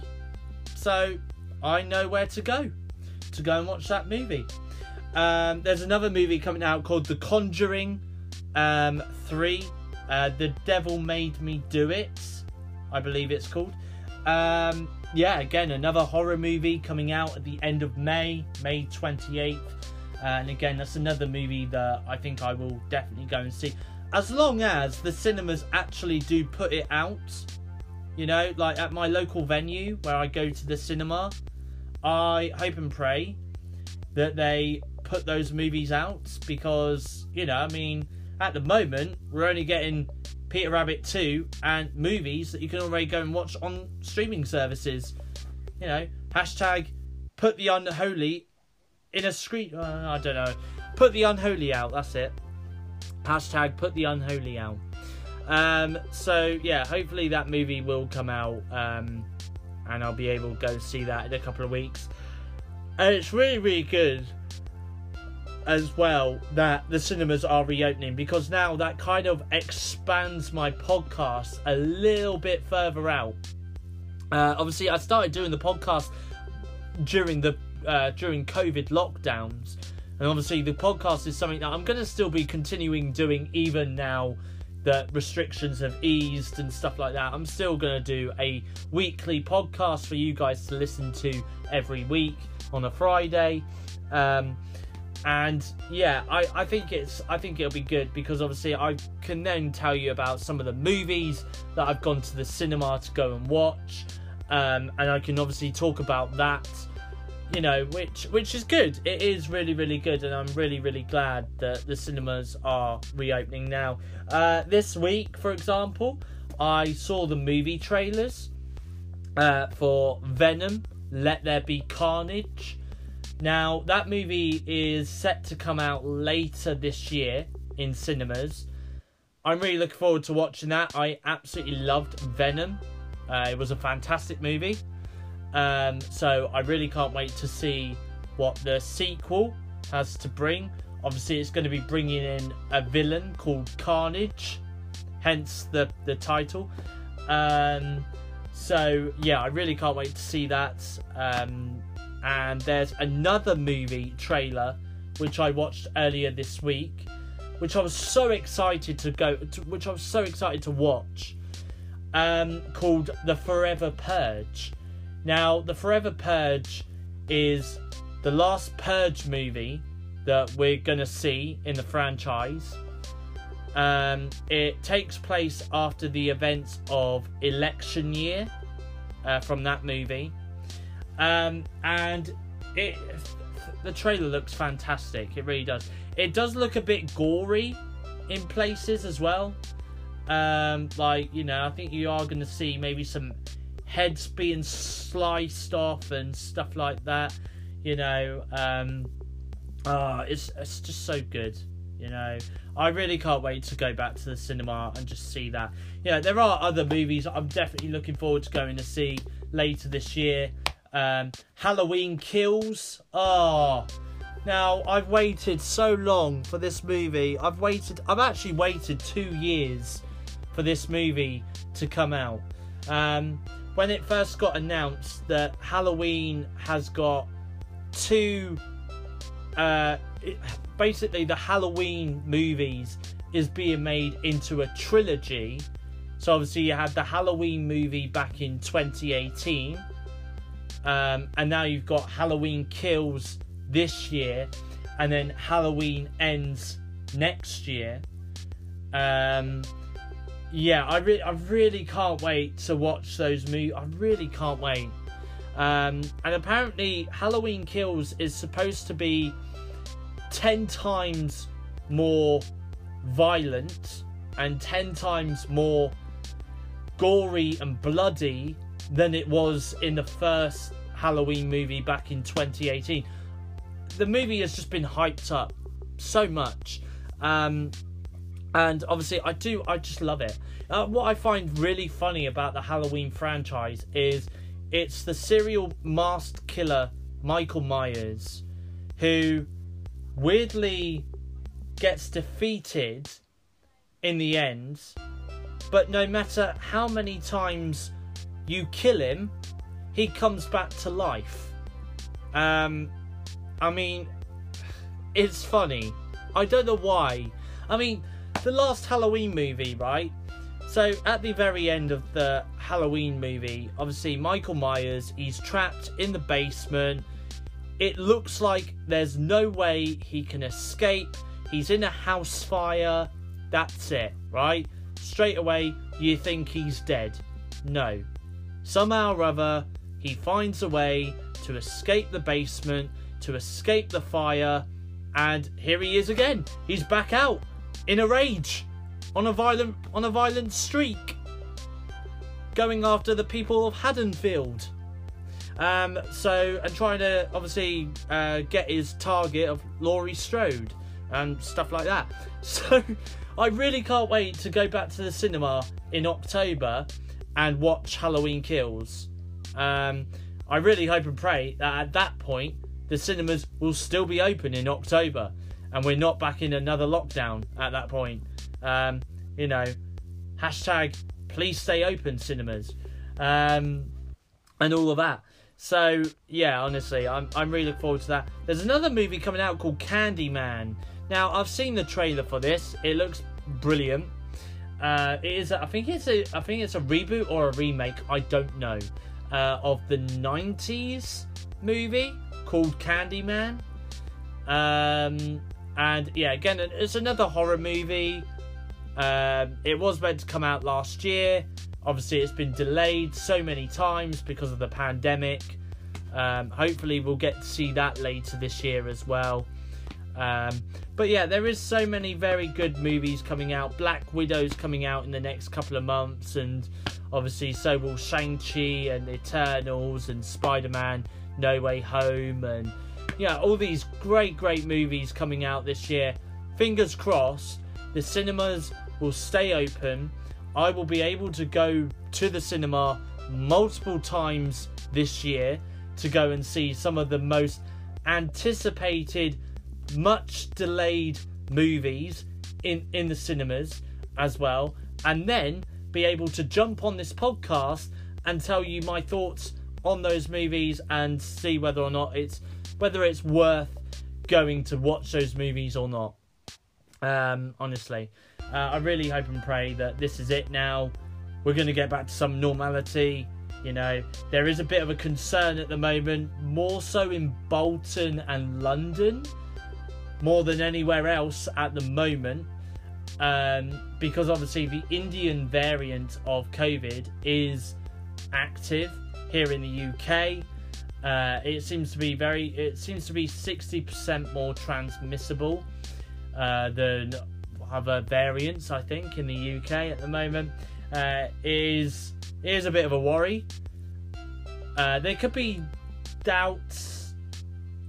So I know where to go to go and watch that movie. Um, there's another movie coming out called The Conjuring um, 3. Uh, the Devil Made Me Do It, I believe it's called. Um, yeah, again, another horror movie coming out at the end of May, May 28th and again, that's another movie that I think I will definitely go and see. As long as the cinemas actually do put it out, you know, like at my local venue where I go to the cinema, I hope and pray that they put those movies out because, you know, I mean, at the moment, we're only getting Peter Rabbit 2 and movies that you can already go and watch on streaming services. You know, hashtag put the unholy in a screen. Uh, I don't know. Put the unholy out. That's it. Hashtag put the unholy out. Um, so yeah, hopefully that movie will come out, um, and I'll be able to go see that in a couple of weeks. and it's really, really good as well that the cinemas are reopening because now that kind of expands my podcast a little bit further out. Uh, obviously, I started doing the podcast during the uh, during COVID lockdowns, and obviously the podcast is something that I'm going to still be continuing doing even now that restrictions have eased and stuff like that. I'm still going to do a weekly podcast for you guys to listen to every week on a Friday. Um, and yeah, I, I think it's I think it'll be good because obviously I can then tell you about some of the movies that I've gone to the cinema to go and watch, um, and I can obviously talk about that you know, which which is good. It is really really good, and I'm really really glad that the cinemas are reopening now. Uh, this week, for example, I saw the movie trailers uh, for Venom: Let There Be Carnage. Now that movie is set to come out later this year in cinemas. I'm really looking forward to watching that. I absolutely loved Venom. Uh, it was a fantastic movie. Um, so I really can't wait to see what the sequel has to bring. Obviously, it's going to be bringing in a villain called Carnage, hence the the title. Um, so yeah, I really can't wait to see that. Um, and there's another movie trailer which I watched earlier this week, which I was so excited to go, to, which I was so excited to watch, um, called The Forever Purge. Now, The Forever Purge is the last Purge movie that we're going to see in the franchise. Um, it takes place after the events of Election Year uh, from that movie. Um, and it the trailer looks fantastic. It really does. It does look a bit gory in places as well. Um, like you know, I think you are going to see maybe some heads being sliced off and stuff like that. You know, um, uh, it's it's just so good. You know, I really can't wait to go back to the cinema and just see that. Yeah, there are other movies I'm definitely looking forward to going to see later this year. Um, Halloween Kills. Oh, now I've waited so long for this movie. I've waited. I've actually waited two years for this movie to come out. Um, when it first got announced that Halloween has got two, uh, it, basically the Halloween movies is being made into a trilogy. So obviously you had the Halloween movie back in 2018, um, and now you've got Halloween Kills this year, and then Halloween Ends next year. Um, yeah, I really, I really can't wait to watch those movies. I really can't wait. Um, and apparently, Halloween Kills is supposed to be ten times more violent and ten times more gory and bloody than it was in the first Halloween movie back in 2018. The movie has just been hyped up so much. Um, and obviously i do i just love it. Uh, what i find really funny about the halloween franchise is it's the serial masked killer michael myers who weirdly gets defeated in the end. But no matter how many times you kill him he comes back to life. Um i mean it's funny. I don't know why. I mean the last Halloween movie, right? So at the very end of the Halloween movie, obviously Michael Myers, he's trapped in the basement. It looks like there's no way he can escape. He's in a house fire. That's it, right? Straight away, you think he's dead. No. Somehow or other, he finds a way to escape the basement, to escape the fire, and here he is again. He's back out in a rage, on a violent on a violent streak, going after the people of Haddonfield. Um, so and trying to obviously uh, get his target of Laurie Strode and stuff like that. So I really can't wait to go back to the cinema in October and watch Halloween Kills. Um, I really hope and pray that at that point the cinemas will still be open in October, and we're not back in another lockdown at that point. Um, you know, hashtag please stay open cinemas, um, and all of that. So yeah, honestly, I'm I'm really looking forward to that. There's another movie coming out called Candyman. Now I've seen the trailer for this. It looks brilliant. Uh, it is. I think it's a. I think it's a reboot or a remake. I don't know. Uh, of the '90s movie called Candyman. Um, and yeah, again, it's another horror movie. Um, it was meant to come out last year. Obviously, it's been delayed so many times because of the pandemic. Um, hopefully, we'll get to see that later this year as well. Um, but yeah, there is so many very good movies coming out. Black Widow's coming out in the next couple of months, and obviously, so will Shang-Chi and Eternals and Spider Man No Way Home, and yeah, all these great, great movies coming out this year. Fingers crossed, the cinemas will stay open. I will be able to go to the cinema multiple times this year to go and see some of the most anticipated, much delayed movies in, in the cinemas as well, and then be able to jump on this podcast and tell you my thoughts on those movies and see whether or not it's whether it's worth going to watch those movies or not. Um, honestly, uh, I really hope and pray that this is it now. We're going to get back to some normality. You know, there is a bit of a concern at the moment, more so in Bolton and London, more than anywhere else at the moment, um, because obviously the Indian variant of COVID is active here in the UK. Uh, it seems to be very. It seems to be sixty percent more transmissible uh, than other variants. I think in the UK at the moment uh, is is a bit of a worry. Uh, there could be doubts,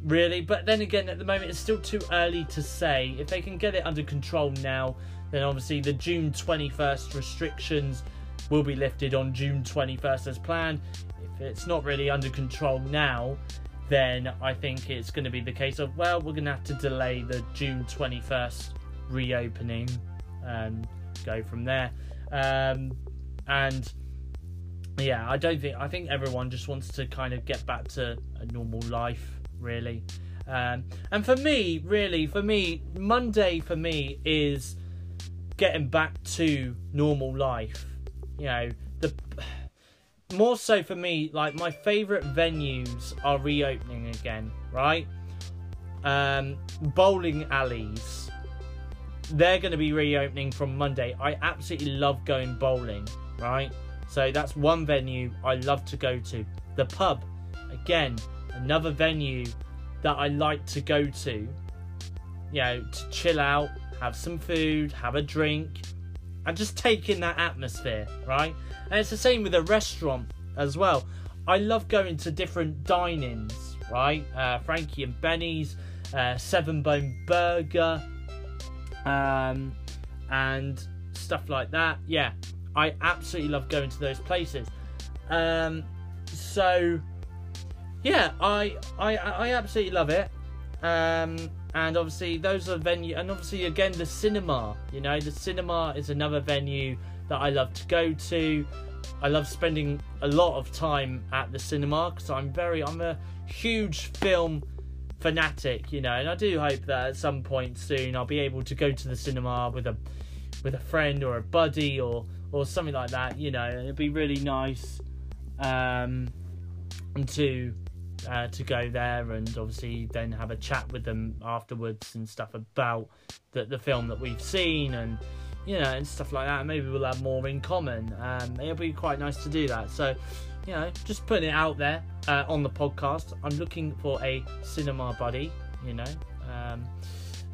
really, but then again, at the moment, it's still too early to say. If they can get it under control now, then obviously the June twenty first restrictions will be lifted on June twenty first as planned it's not really under control now, then I think it's going to be the case of, well, we're going to have to delay the June 21st reopening and go from there. Um, and yeah, I don't think, I think everyone just wants to kind of get back to a normal life, really. Um, and for me, really, for me, Monday for me is getting back to normal life. You know, the more so for me, like my favourite venues are reopening again, right? Um, bowling alleys, they're going to be reopening from Monday. I absolutely love going bowling, right? So that's one venue I love to go to. The pub, again, another venue that I like to go to, you know, to chill out, have some food, have a drink, and just take in that atmosphere, right? And it's the same with a restaurant as well. I love going to different dine-ins, right? Uh, Frankie and Benny's, uh, Seven Bone Burger, um, and stuff like that. Yeah, I absolutely love going to those places. Um, so yeah, I I I absolutely love it. Um, and obviously those are venue, and obviously again the cinema. You know, the cinema is another venue that I love to go to. I love spending a lot of time at the cinema because I'm very, I'm a huge film fanatic, you know, and I do hope that at some point soon I'll be able to go to the cinema with a with a friend or a buddy or or something like that, you know, it'd be really nice um, to uh, to go there and obviously then have a chat with them afterwards and stuff about the the film that we've seen and you know, and stuff like that. Maybe we'll have more in common. Um, it'll be quite nice to do that. So, you know, just putting it out there uh, on the podcast. I'm looking for a cinema buddy, you know, um,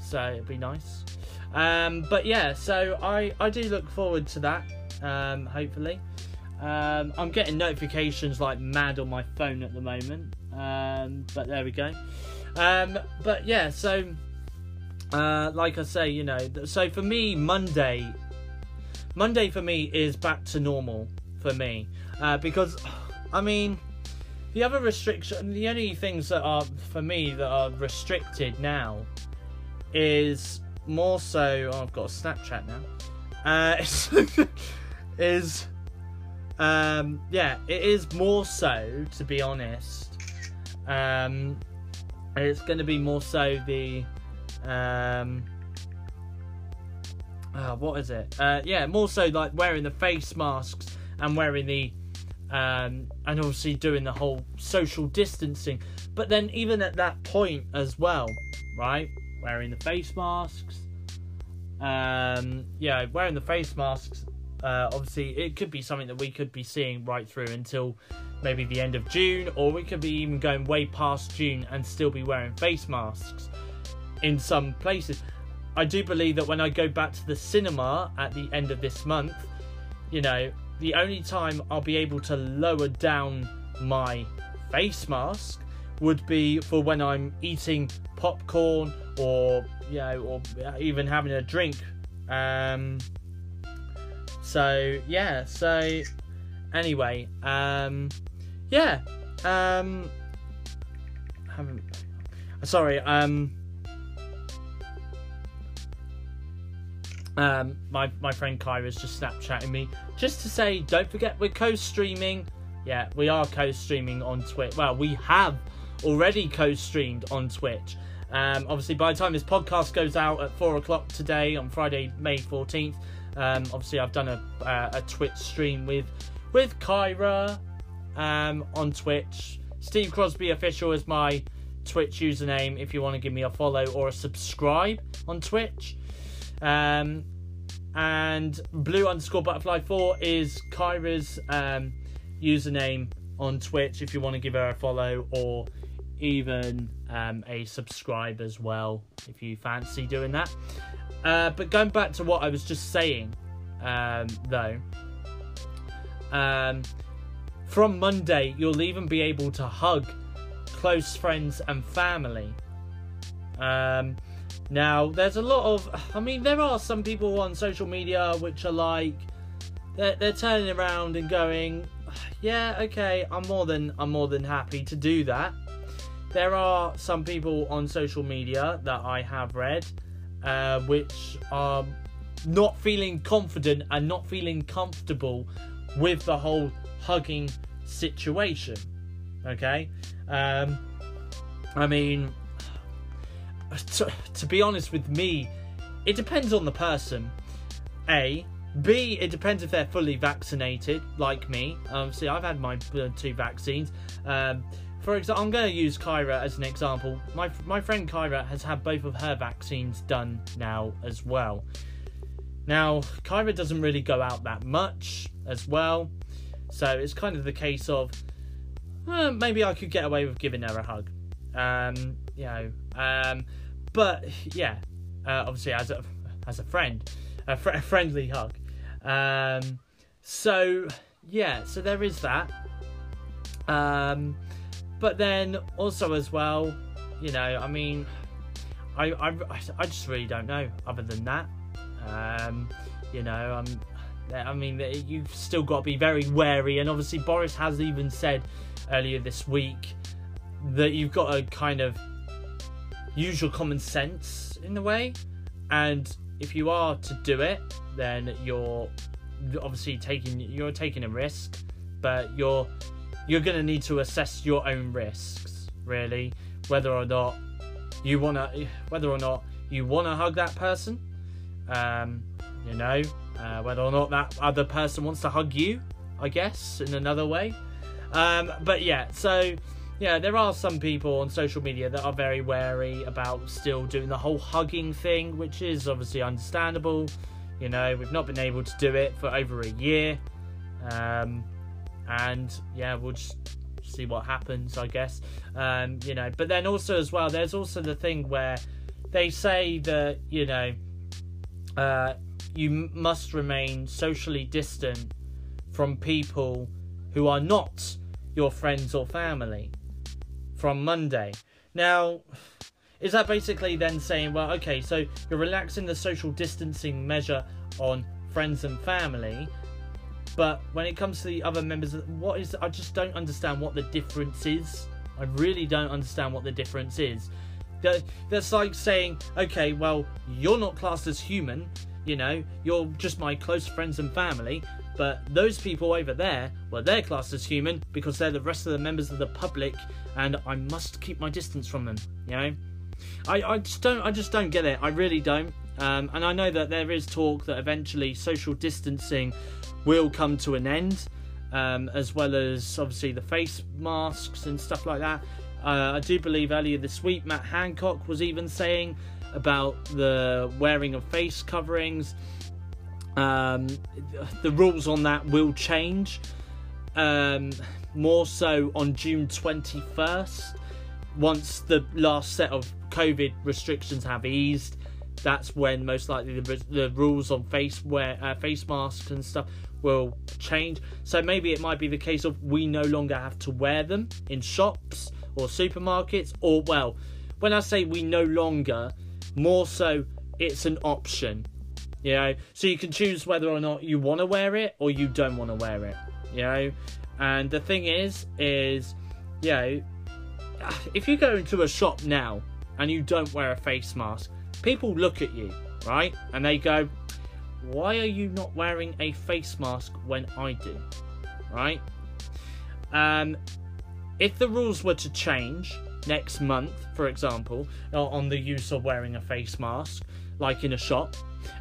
so it'd be nice. Um, but yeah, so I I do look forward to that. Um, hopefully, um, I'm getting notifications like mad on my phone at the moment. Um, but there we go. Um, but yeah, so uh, like I say, you know, so for me, Monday, Monday for me is back to normal for me uh, because, I mean, the other restriction, the only things that are for me that are restricted now is more so. Oh, I've got a Snapchat now. Uh, is um, yeah, it is more so to be honest. Um, it's going to be more so the um, uh, what is it? Uh, yeah, more so like wearing the face masks and wearing the um, and obviously doing the whole social distancing. But then even at that point as well, right? Wearing the face masks. Um, yeah, wearing the face masks. Uh, obviously, it could be something that we could be seeing right through until maybe the end of June, or we could be even going way past June and still be wearing face masks in some places. I do believe that when I go back to the cinema at the end of this month, you know, the only time I'll be able to lower down my face mask would be for when I'm eating popcorn or you know or even having a drink. Um, so yeah, so anyway, um, yeah, um, haven't. Sorry, um, Um, my my friend Kyra's just Snapchatting me just to say, don't forget we're co-streaming. Yeah, we are co-streaming on Twitch. Well, we have already co-streamed on Twitch. Um, obviously, by the time this podcast goes out at four o'clock today on Friday, May fourteenth, um, obviously I've done a uh, a Twitch stream with with Kyra um, on Twitch. Steve Crosby official is my Twitch username if you want to give me a follow or a subscribe on Twitch. Um, and blue underscore butterfly four is Kyra's um, username on Twitch if you want to give her a follow or even um, a subscribe as well if you fancy doing that. Uh, but going back to what I was just saying, um, though, um, from Monday you'll even be able to hug close friends and family. Now, there's a lot of. I mean, there are some people on social media which are like. They're, they're turning around and going, yeah, okay, I'm more than I'm more than happy to do that. There are some people on social media that I have read, uh, which are not feeling confident and not feeling comfortable with the whole hugging situation. Okay, um, I mean, to, to be honest with me, it depends on the person. A. B. It depends if they're fully vaccinated, like me. See, I've had my two vaccines. Um, for example, I'm going to use Kyra as an example. My my friend Kyra has had both of her vaccines done now as well. Now, Kyra doesn't really go out that much as well, so it's kind of the case of well, maybe I could get away with giving her a hug. Um, you know, um, but yeah, uh, obviously as a as a friend, a, fr- a friendly hug. Um, so yeah, so there is that. Um, but then also as well, you know, I mean, I I, I just really don't know. Other than that, um, you know, I'm. I mean, you've still got to be very wary, and obviously Boris has even said earlier this week that you've got to kind of use your common sense in a way. And if you are to do it, then you're obviously taking you're taking a risk, but you're you're going to need to assess your own risks, really, whether or not you want to whether or not you want to hug that person. Um, you know, uh, whether or not that other person wants to hug you, I guess, in another way. Um, but yeah, so yeah, there are some people on social media that are very wary about still doing the whole hugging thing, which is obviously understandable. You know, we've not been able to do it for over a year. Um, and yeah, we'll just see what happens, I guess. Um, you know, but then also as well, there's also the thing where they say that, you know, uh, you must remain socially distant from people who are not your friends or family from Monday. Now, is that basically then saying, well, okay, so you're relaxing the social distancing measure on friends and family, But when it comes to the other members, what is I just don't understand what the difference is. I really don't understand what the difference is. That's like saying, okay, well, you're not classed as human, you know, you're just my close friends and family, but those people over there, well, they're classed as human because they're the rest of the members of the public, and I must keep my distance from them, you know. I, I just don't I just don't get it. I really don't. Um, and I know that there is talk that eventually social distancing will come to an end, um, as well as obviously the face masks and stuff like that. Uh, I do believe earlier this week Matt Hancock was even saying about the wearing of face coverings. Um, the rules on that will change. Um, more so on June 21st, once the last set of COVID restrictions have eased. That's when most likely the, the rules on face wear, uh, face masks and stuff will change. So maybe it might be the case of we no longer have to wear them in shops or supermarkets, or well, when I say we no longer, more so it's an option. You know, so you can choose whether or not you want to wear it or you don't want to wear it. You know, and the thing is, is you know, if you go into a shop now and you don't wear a face mask, people look at you, right? And they go, why are you not wearing a face mask when I do? Right? Um, if the rules were to change next month, for example, on the use of wearing a face mask, like in a shop,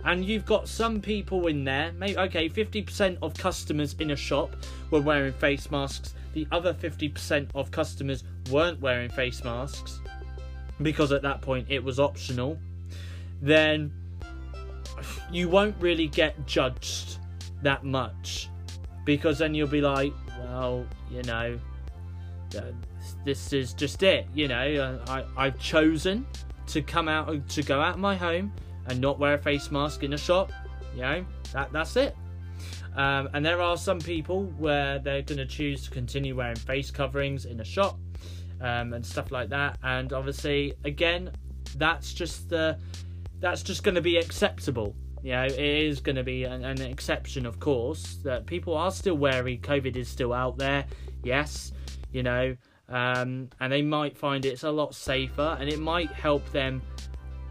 and you've got some people in there, maybe okay, 50% of customers in a shop were wearing face masks, the other 50% of customers weren't wearing face masks because at that point it was optional, then you won't really get judged that much because then you'll be like, well, you know, uh, this is just it. You know, I I've chosen to come out to go out of my home and not wear a face mask in a shop. You know, that that's it. Um, and there are some people where they're going to choose to continue wearing face coverings in a shop um, and stuff like that. And obviously, again, that's just the that's just going to be acceptable. You know, it is going to be an, an, exception, of course, that people are still wary. COVID is still out there, yes, you know, um, and they might find it's a lot safer, and it might help them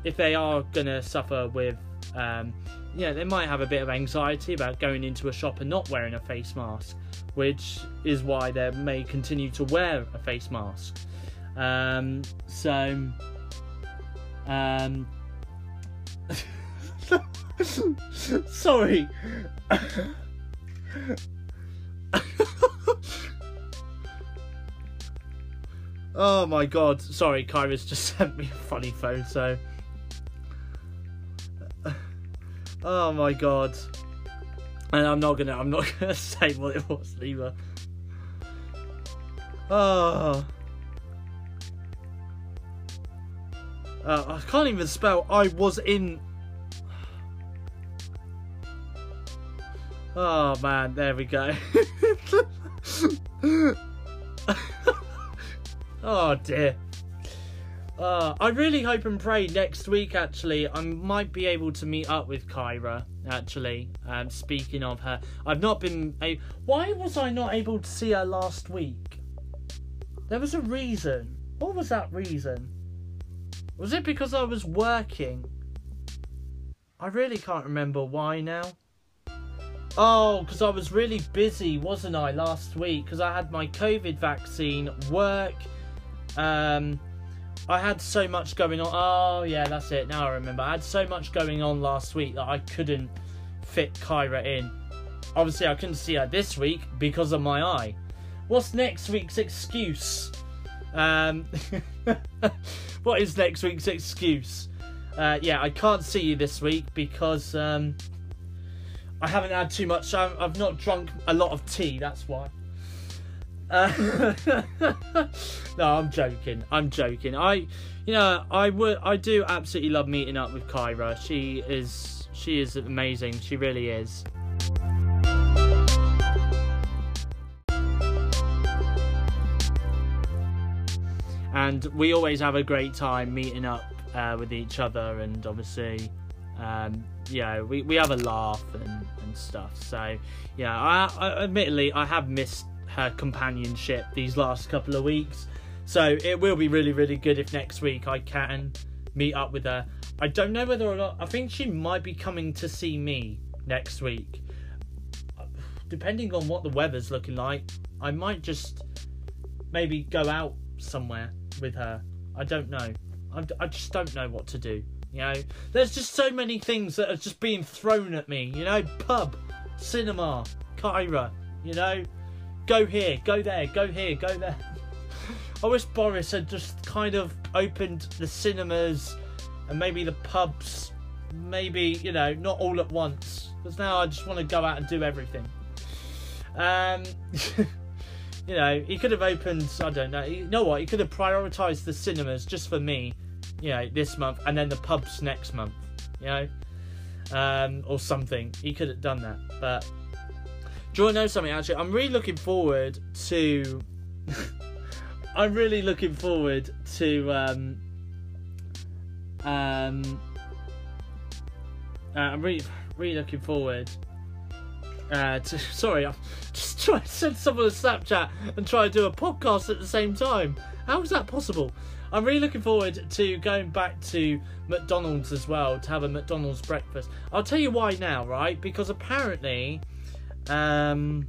if they are going to suffer with, um, you know, they might have a bit of anxiety about going into a shop and not wearing a face mask, which is why they may continue to wear a face mask. Um, so, um, Sorry. oh my god. Sorry, Kyra's just sent me a funny photo. Oh my god. And I'm not gonna I'm not gonna say what it was either. Oh. Uh, I can't even spell I was in Oh man, there we go. oh dear. Uh, I really hope and pray next week. Actually, I might be able to meet up with Kyra. Actually, um, speaking of her, I've not been. A- Why was I not able to see her last week? There was a reason. What was that reason? Was it because I was working? I really can't remember why now. Oh, because I was really busy, wasn't I, last week? Because I had my COVID vaccine, work. Um, I had so much going on. Oh, yeah, that's it. Now I remember. I had so much going on last week that I couldn't fit Kyra in. Obviously, I couldn't see her this week because of my eye. What's next week's excuse? Um, what is next week's excuse? Uh, yeah, I can't see you this week because um, I haven't had too much. I've not drunk a lot of tea. That's why. No, I'm joking. I'm joking. I, you know, I would. I do absolutely love meeting up with Kyra. She is. She is amazing. She really is. And we always have a great time meeting up uh, with each other, and obviously, um, yeah, we, we have a laugh and, and stuff. So yeah, I, I admittedly I have missed her companionship these last couple of weeks. So it will be really really good if next week I can meet up with her. I don't know whether or not I think she might be coming to see me next week. Depending on what the weather's looking like, I might just maybe go out somewhere with her. I don't know. I, I just don't know what to do. You know, there's just so many things that are just being thrown at me. You know, pub, cinema, Kyra. You know, go here, go there, go here, go there. I wish Boris had just kind of opened the cinemas and maybe the pubs, maybe you know, not all at once. Because now I just want to go out and do everything. Um, you know, he could have opened. I don't know. You know what? He could have prioritized the cinemas just for me. You know, this month, and then the pubs next month. You know, um, or something. He could have done that. But do you want to know something? Actually, I'm really looking forward to. I'm really looking forward to. Um, um, uh, I'm really, really looking forward uh, to, sorry, I'm just trying to send someone a Snapchat and try to do a podcast at the same time. How is that possible? I'm really looking forward to going back to McDonald's as well to have a McDonald's breakfast. I'll tell you why now, right? Because apparently, um,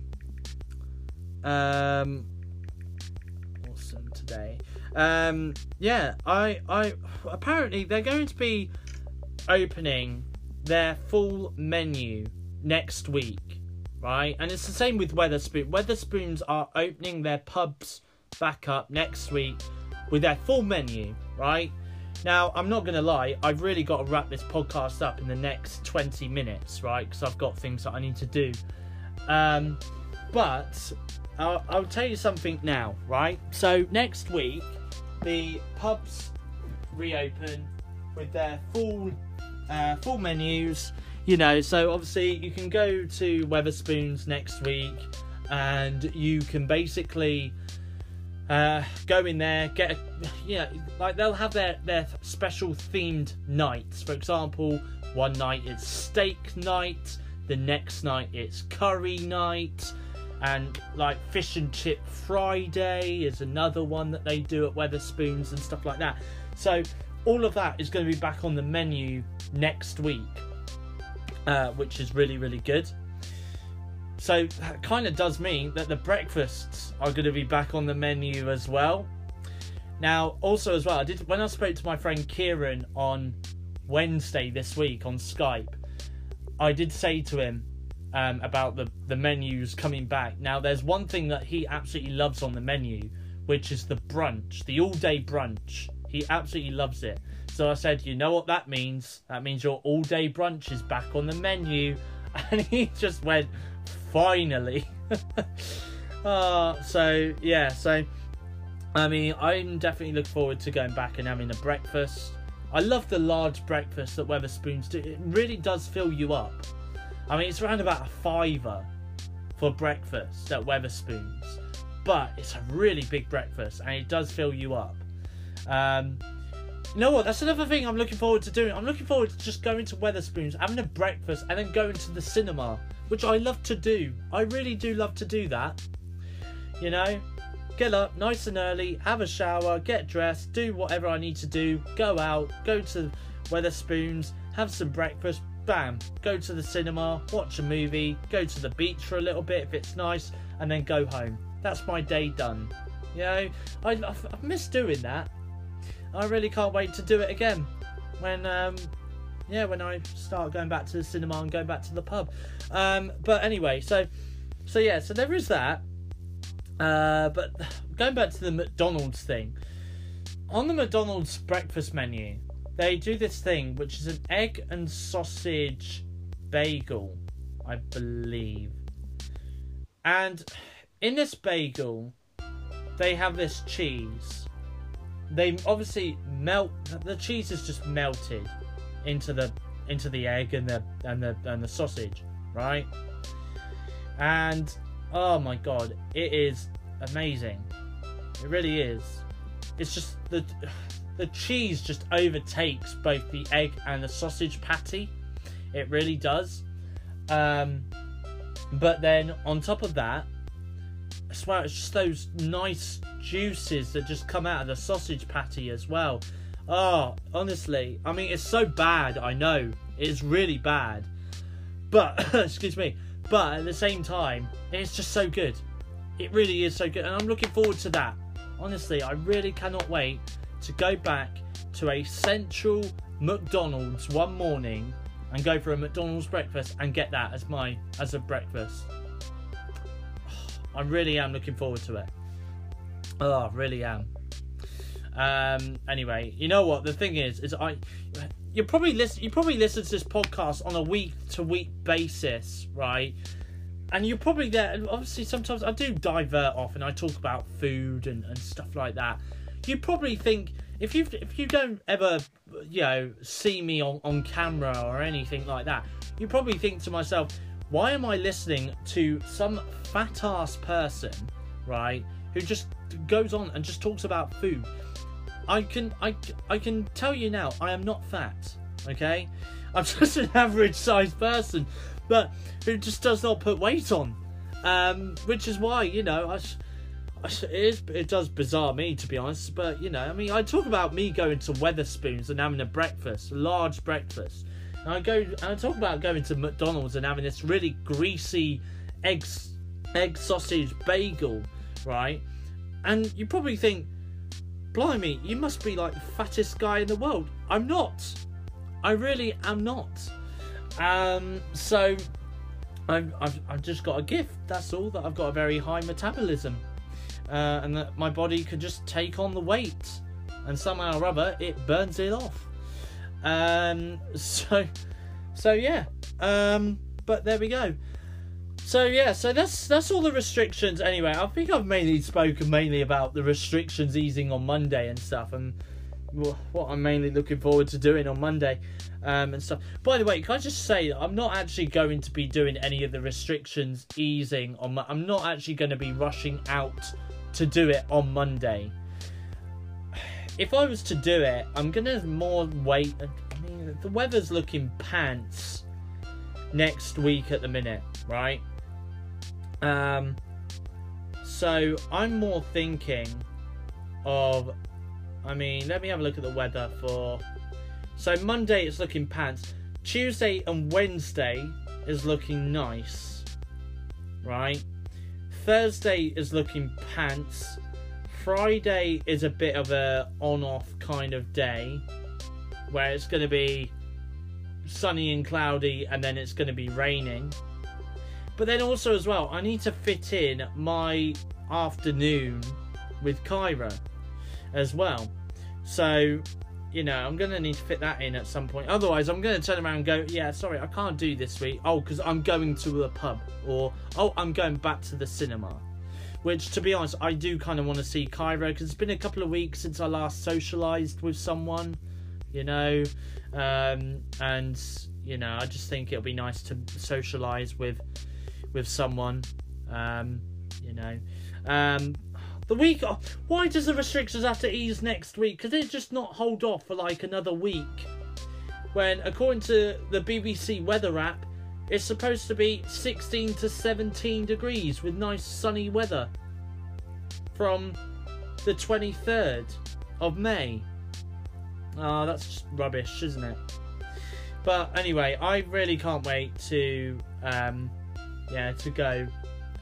um, awesome today. Um, yeah, I, I, apparently they're going to be opening their full menu next week right? And it's the same with Wetherspoon. Wetherspoons are opening their pubs back up next week with their full menu, right? Now, I'm not going to lie, I've really got to wrap this podcast up in the next 20 minutes, right? Because I've got things that I need to do. Um, but I'll, I'll tell you something now, right? So, next week, the pubs reopen with their full uh, full menus you know, so obviously you can go to Wetherspoons next week and you can basically uh, go in there, get a, yeah, like they'll have their, their special themed nights. For example, one night it's steak night, the next night it's curry night, and like fish and chip Friday is another one that they do at Wetherspoons and stuff like that. So all of that is going to be back on the menu next week uh, which is really, really good. So that kind of does mean that the breakfasts are going to be back on the menu as well. Now, also as well, I did when I spoke to my friend Kieran on Wednesday this week on Skype, I did say to him um, about the the menus coming back. Now, there's one thing that he absolutely loves on the menu, which is the brunch, the all day brunch. He absolutely loves it. So I said, you know what that means? That means your all day brunch is back on the menu. And he just went, finally. uh, so, yeah, so I mean, I'm definitely looking forward to going back and having a breakfast. I love the large breakfast that Wetherspoons do. It really does fill you up. I mean, it's around about a fiver for breakfast at Wetherspoons, but it's a really big breakfast and it does fill you up. Um, you know what? That's another thing I'm looking forward to doing. I'm looking forward to just going to Wetherspoons, having a breakfast, and then going to the cinema, which I love to do. I really do love to do that. You know, get up nice and early, have a shower, get dressed, do whatever I need to do, go out, go to Wetherspoons, have some breakfast, bam, go to the cinema, watch a movie, go to the beach for a little bit if it's nice, and then go home. That's my day done. You know, I, I, I miss doing that. I really can't wait to do it again when um, yeah when I start going back to the cinema and going back to the pub. Um, but anyway, so so yeah, so there is that. Uh, but going back to the McDonald's thing, on the McDonald's breakfast menu, they do this thing which is an egg and sausage bagel, I believe. And in this bagel, they have this cheese they obviously melt the cheese is just melted into the into the egg and the and the and the sausage, right? And oh my god, it is amazing. It really is. It's just the the cheese just overtakes both the egg and the sausage patty. It really does. Um, but then on top of that, I swear it's just those nice juices that just come out of the sausage patty as well. Oh, honestly, I mean, it's so bad. I know it's really bad, but excuse me. But at the same time, it's just so good. It really is so good, and I'm looking forward to that. Honestly, I really cannot wait to go back to a central McDonald's one morning and go for a McDonald's breakfast and get that as my as a breakfast. I really am looking forward to it. Oh, I really am. Um. Anyway, you know what? The thing is, is I you probably listen. You probably listen to this podcast on a week to week basis, right? And you're probably there. Obviously, sometimes I do divert off and I talk about food and, and stuff like that. You probably think if you if you don't ever you know see me on, on camera or anything like that, you probably think to myself, why am I listening to some fat ass person, right, who just goes on and just talks about food? I can I I can tell you now, I am not fat. Okay, I'm just an average sized person, but who just does not put weight on. Um, which is why you know I it is it does bizarre me to be honest but you know i mean i talk about me going to wetherspoons and having a breakfast large breakfast and i go and i talk about going to mcdonald's and having this really greasy eggs egg sausage bagel right and you probably think blimey you must be like the fattest guy in the world i'm not i really am not um so I've, I've, I've just got a gift that's all that i've got a very high metabolism uh, and that my body can just take on the weight, and somehow or other it burns it off. Um, so, so yeah. Um, but there we go. So yeah, so that's that's all the restrictions. Anyway, I think I've mainly spoken mainly about the restrictions easing on Monday and stuff, and what I'm mainly looking forward to doing on Monday um, and stuff. By the way, can I just say I'm not actually going to be doing any of the restrictions easing on. I'm not actually going to be rushing out to do it on Monday. If I was to do it, I'm gonna more wait. I mean, the weather's looking pants next week at the minute, right? Um, so I'm more thinking of. I mean, let me have a look at the weather for. So Monday it's looking pants. Tuesday and Wednesday is looking nice, right? Thursday is looking pants. Friday is a bit of a on-off kind of day, where it's going to be sunny and cloudy, and then it's going to be raining. But then also as well, I need to fit in my afternoon with Kyra as well. So you know, I'm going to need to fit that in at some point. Otherwise, I'm going to turn around and go, yeah, sorry, I can't do this week. Oh, because I'm going to the pub. Or, oh, I'm going back to the cinema. Which, to be honest, I do kind of want to see Kyra because it's been a couple of weeks since I last socialised with someone, you know. Um, and, you know, I just think it'll be nice to socialise with with someone, um, you know. Um, the week. Why does the restrictions have to ease next week? Could it just not hold off for like another week? When, according to the BBC weather app, it's supposed to be 16 to 17 degrees with nice sunny weather from the 23rd of May. Ah, oh, that's just rubbish, isn't it? But anyway, I really can't wait to, um, yeah, to go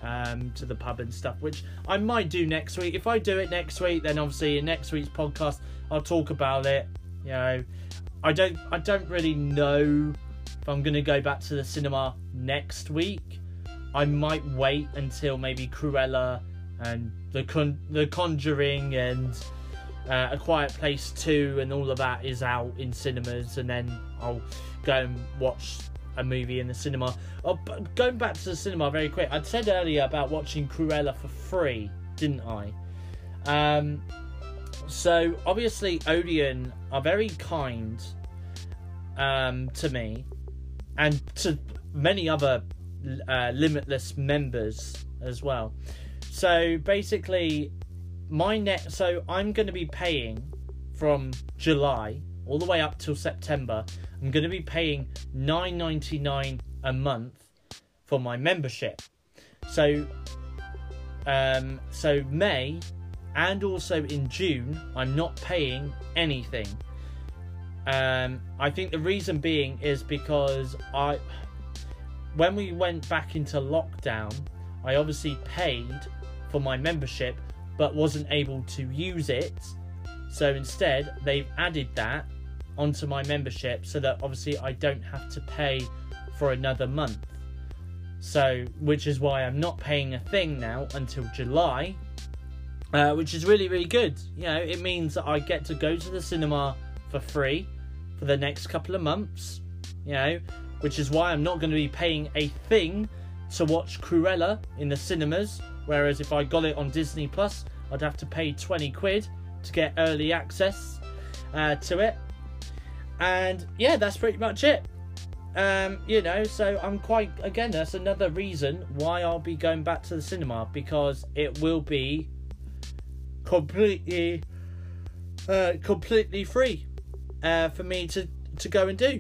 um, to the pub and stuff, which I might do next week. If I do it next week, then obviously in next week's podcast I'll talk about it. You know, I don't I don't really know if I'm gonna go back to the cinema next week. I might wait until maybe Cruella and the Con- the Conjuring and uh, A Quiet Place Two and all of that is out in cinemas, and then I'll go and watch a movie in the cinema. Oh, going back to the cinema very quick, I'd said earlier about watching Cruella for free, didn't I? Um, so obviously Odeon are very kind um, to me and to many other uh, Limitless members as well. So basically, my net. So I'm going to be paying from July all the way up till September I'm going to be paying 9.99 a month for my membership. So, um, so May and also in June, I'm not paying anything. Um, I think the reason being is because I, when we went back into lockdown, I obviously paid for my membership but wasn't able to use it. So instead, they've added that onto my membership so that obviously I don't have to pay for another month. So, which is why I'm not paying a thing now until July, uh, which is really, really good. You know, it means that I get to go to the cinema for free for the next couple of months, you know, which is why I'm not going to be paying a thing to watch Cruella in the cinemas. Whereas if I got it on Disney Plus, I'd have to pay 20 quid to get early access uh, to it. And yeah, that's pretty much it. Um, you know, so I'm quite again. That's another reason why I'll be going back to the cinema because it will be completely, uh, completely free uh, for me to to go and do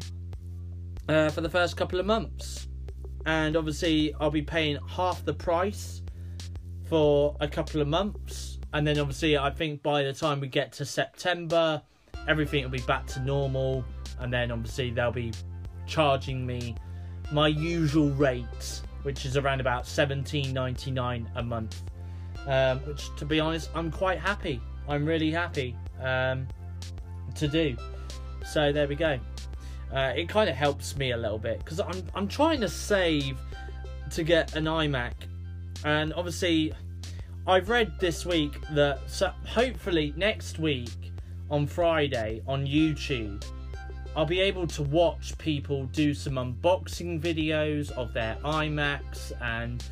uh, for the first couple of months, and obviously I'll be paying half the price for a couple of months, and then obviously I think by the time we get to September, everything will be back to normal, and then obviously they'll be charging me my usual rate, which is around about seventeen ninety nine a month. Um, which, to be honest, I'm quite happy. I'm really happy um, to do. So there we go. Uh, it kind of helps me a little bit because I'm I'm trying to save to get an iMac, and obviously I've read this week that so hopefully next week on Friday on YouTube I'll be able to watch people do some unboxing videos of their iMacs and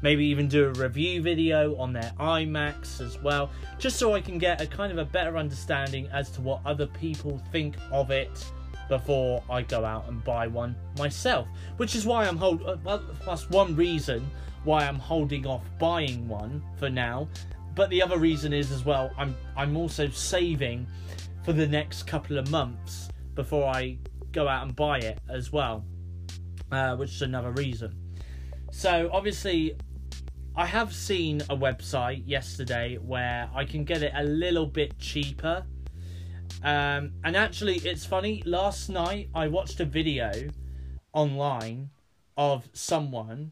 maybe even do a review video on their iMacs as well, just so I can get a kind of a better understanding as to what other people think of it before I go out and buy one myself. Which is why I'm hold. Uh, well, that's one reason why I'm holding off buying one for now. But the other reason is as well, I'm I'm also saving for the next couple of months before I go out and buy it as well, uh, which is another reason. So obviously, I have seen a website yesterday where I can get it a little bit cheaper. Um, and actually, it's funny. Last night, I watched a video online of someone,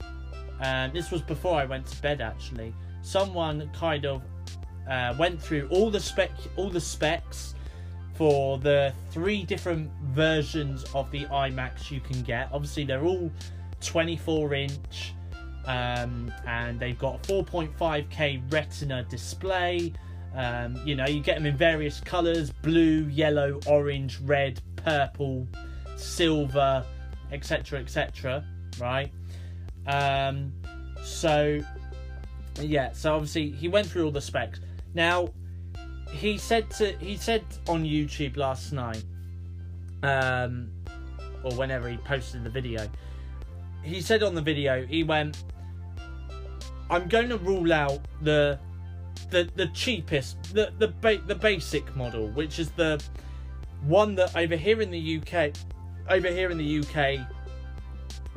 and this was before I went to bed. Actually, someone kind of uh, went through all the spec, all the specs for the three different versions of the iMacs you can get. Obviously, they're all 24 inch um, and they've got a 4.5K Retina display. Um, you know, you get them in various colors blue, yellow, orange, red, purple, silver, etc. etc. right? Um, so, yeah, so obviously he went through all the specs. Now, he said to he said on YouTube last night, um, or whenever he posted the video, he said on the video he went, "I'm going to rule out the the the cheapest, the the ba- the basic model, which is the one that over here in the UK, over here in the UK,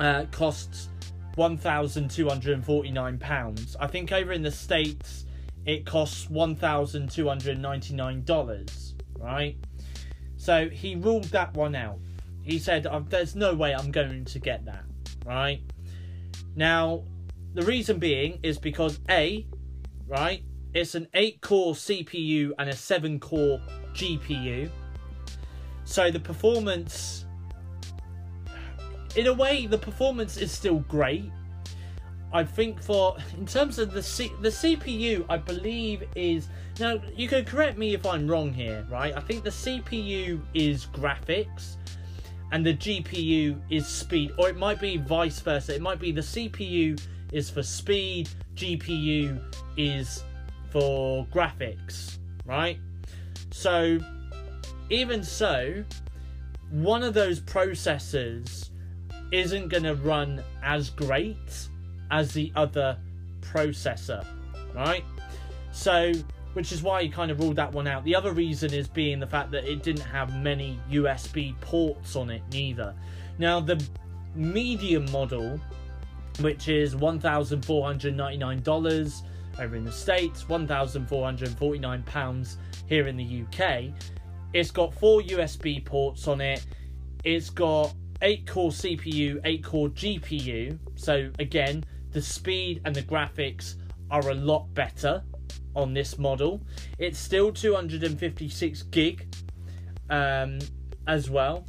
uh, costs." One thousand two hundred and forty nine pounds. I think over in the states it costs $1,299, right? So he ruled that one out. He said, There's no way I'm going to get that, right? Now, the reason being is because A, right, it's an 8 core CPU and a 7 core GPU. So the performance, in a way, the performance is still great I think for in terms of the C, the CPU, I believe is now you can correct me if I'm wrong here, right? I think the CPU is graphics and the GPU is speed, or it might be vice versa. It might be the CPU is for speed, GPU is for graphics, right? So even so, one of those processors isn't going to run as great as the other processor, right? So, which is why he kind of ruled that one out. The other reason is being the fact that it didn't have many USB ports on it, neither. Now, the medium model which is $1,499 over in the States, £1,449 here in the UK. It's got four USB ports on it. It's got 8 core CPU, 8 core GPU. So, again, the speed and the graphics are a lot better on this model. It's still 256 gig um, as well.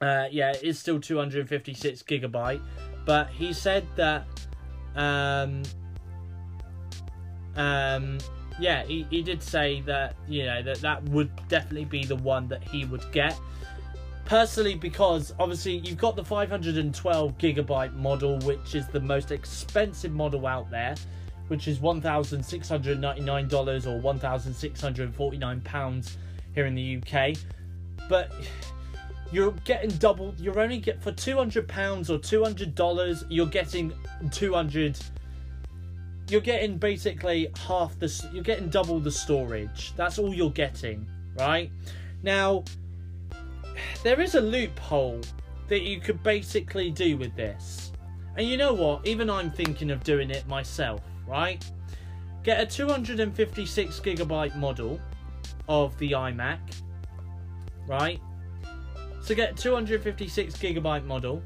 Uh, yeah, it is still 256 gigabyte, but he said that um, um, yeah, he, he did say that you know that that would definitely be the one that he would get. Personally, because obviously you've got the 512 gigabyte model, which is the most expensive model out there, which is $1,699 or £1,649 here in the UK. But you're getting double. You're only get for 200 pounds or 200 dollars. You're getting 200 you're getting basically half the you're getting double the storage that's all you're getting right now there is a loophole that you could basically do with this. And you know what? Even i'm thinking of doing it myself right? Get a 256 gigabyte model of the imac right? So get 256 gigabyte model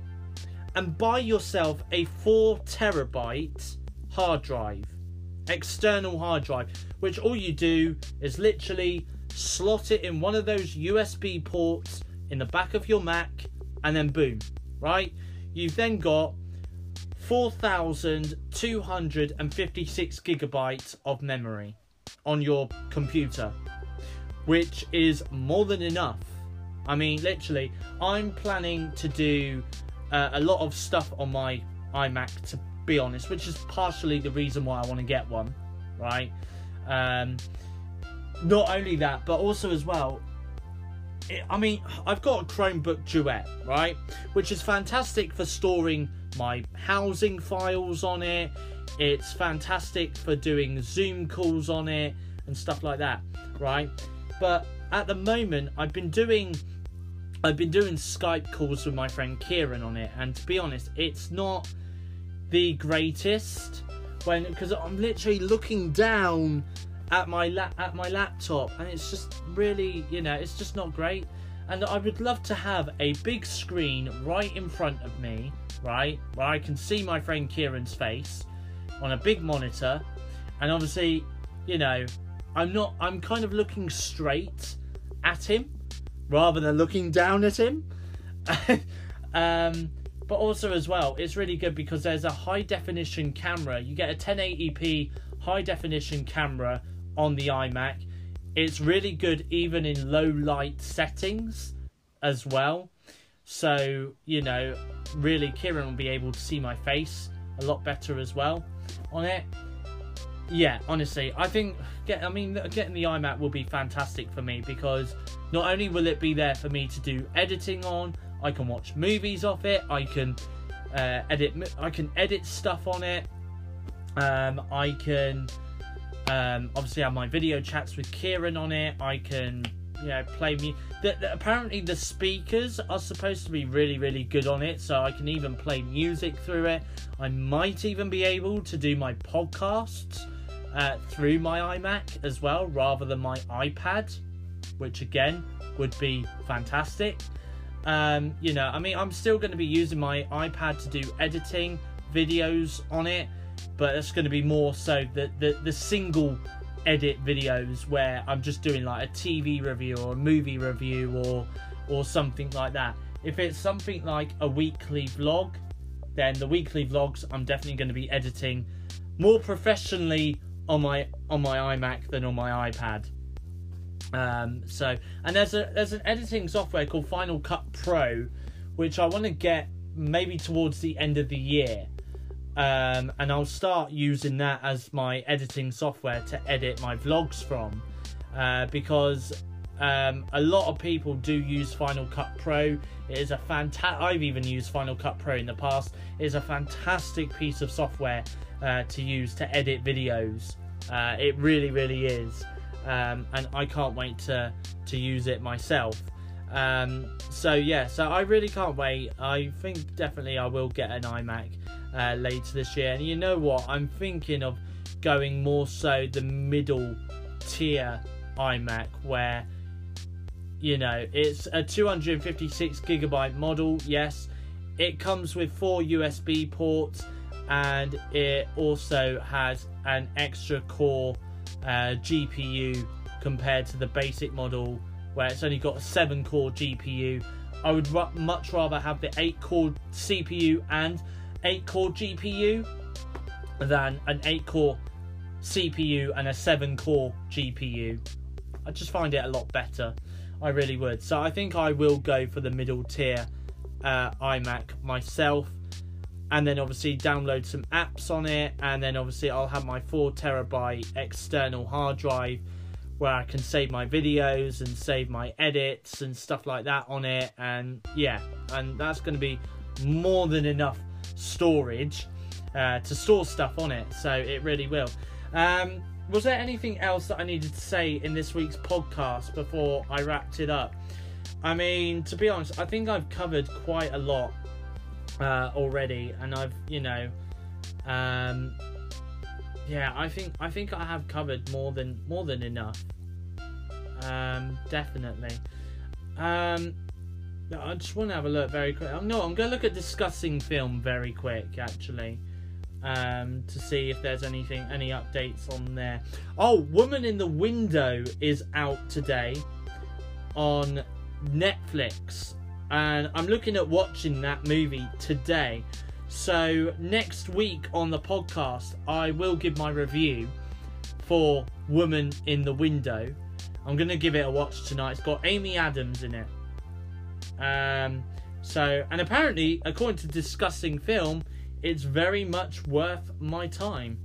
and buy yourself a 4 terabyte hard drive, external hard drive, which all you do is literally slot it in one of those USB ports in the back of your Mac, and then boom, right? You've then got 4,256 gigabytes of memory on your computer, which is more than enough. I mean, literally, I'm planning to do uh, a lot of stuff on my iMac to be honest, which is partially the reason why I want to get one, right? Um, not only that, but also as well, I mean, I've got a Chromebook Duet, right? Which is fantastic for storing my housing files on it. It's fantastic for doing Zoom calls on it and stuff like that, right? But at the moment, I've been doing I've been doing Skype calls with my friend Kieran on it, and to be honest, it's not the greatest when because I'm literally looking down at my la- at my laptop and it's just really you know it's just not great. And I would love to have a big screen right in front of me right where I can see my friend Kieran's face on a big monitor. And obviously you know I'm not I'm kind of looking straight at him rather than looking down at him. Um but also as well it's really good because there's a high definition camera. You get a 1080p high definition camera on the imac it's really good even in low light settings as well so you know really kieran will be able to see my face a lot better as well on it yeah honestly i think get i mean getting the imac will be fantastic for me because not only will it be there for me to do editing on I can watch movies off it. I can uh, edit. I can edit stuff on it. Um, I can um, obviously have my video chats with Kieran on it. I can you know play me. The, the, apparently the speakers are supposed to be really really good on it, so I can even play music through it. I might even be able to do my podcasts uh, through my iMac as well, rather than my iPad, which again would be fantastic. Um, you know, I mean, I'm still going to be using my iPad to do editing videos on it, but it's going to be more so the, the, the single edit videos where I'm just doing like a TV review or a movie review or or something like that. If it's something like a weekly vlog, then the weekly vlogs I'm definitely going to be editing more professionally on my on my iMac than on my iPad. Um, so, and there's a there's an editing software called Final Cut Pro, which I want to get maybe towards the end of the year, um, and I'll start using that as my editing software to edit my vlogs from, uh, because um, a lot of people do use Final Cut Pro. It is a fantastic. I've even used Final Cut Pro in the past. It is a fantastic piece of software uh, to use to edit videos. Uh, it really, really is um, and I can't wait to to use it myself. Um, so yeah, so I really can't wait. I think definitely I will get an iMac uh, later this year. And you know what? I'm thinking of going more so the middle tier iMac where you know it's a 256 gigabyte model yes it comes with four usb ports and it also has an extra core uh, gpu compared to the basic model where it's only got a 7 core gpu i would much rather have the 8 core cpu and 8 core gpu than an 8 core CPU and a 7 core GPU. I just find it a lot better. I really would. So I think I will go for the middle tier uh, iMac myself. And then obviously download some apps on it. And then obviously I'll have my 4 terabyte external hard drive where I can save my videos and save my edits and stuff like that on it. And yeah, and that's going to be more than enough storage uh, to store stuff on it. So it really will. Um, was there anything else that I needed to say in this week's podcast before I wrapped it up? I mean, to be honest, I think I've covered quite a lot uh, already, and I've, you know, um, yeah, I think I think I have covered more than more than enough. Um, definitely. Um, I just want to have a look very quick. No, I'm going to look at discussing film very quick, actually um, to see if there's anything, any updates on there. Oh, Woman in the Window is out today on Netflix, and I'm looking at watching that movie today. So next week on the podcast, I will give my review for Woman in the Window. I'm gonna give it a watch tonight. It's got Amy Adams in it. Um, so, and apparently, according to discussing film, it's very much worth my time.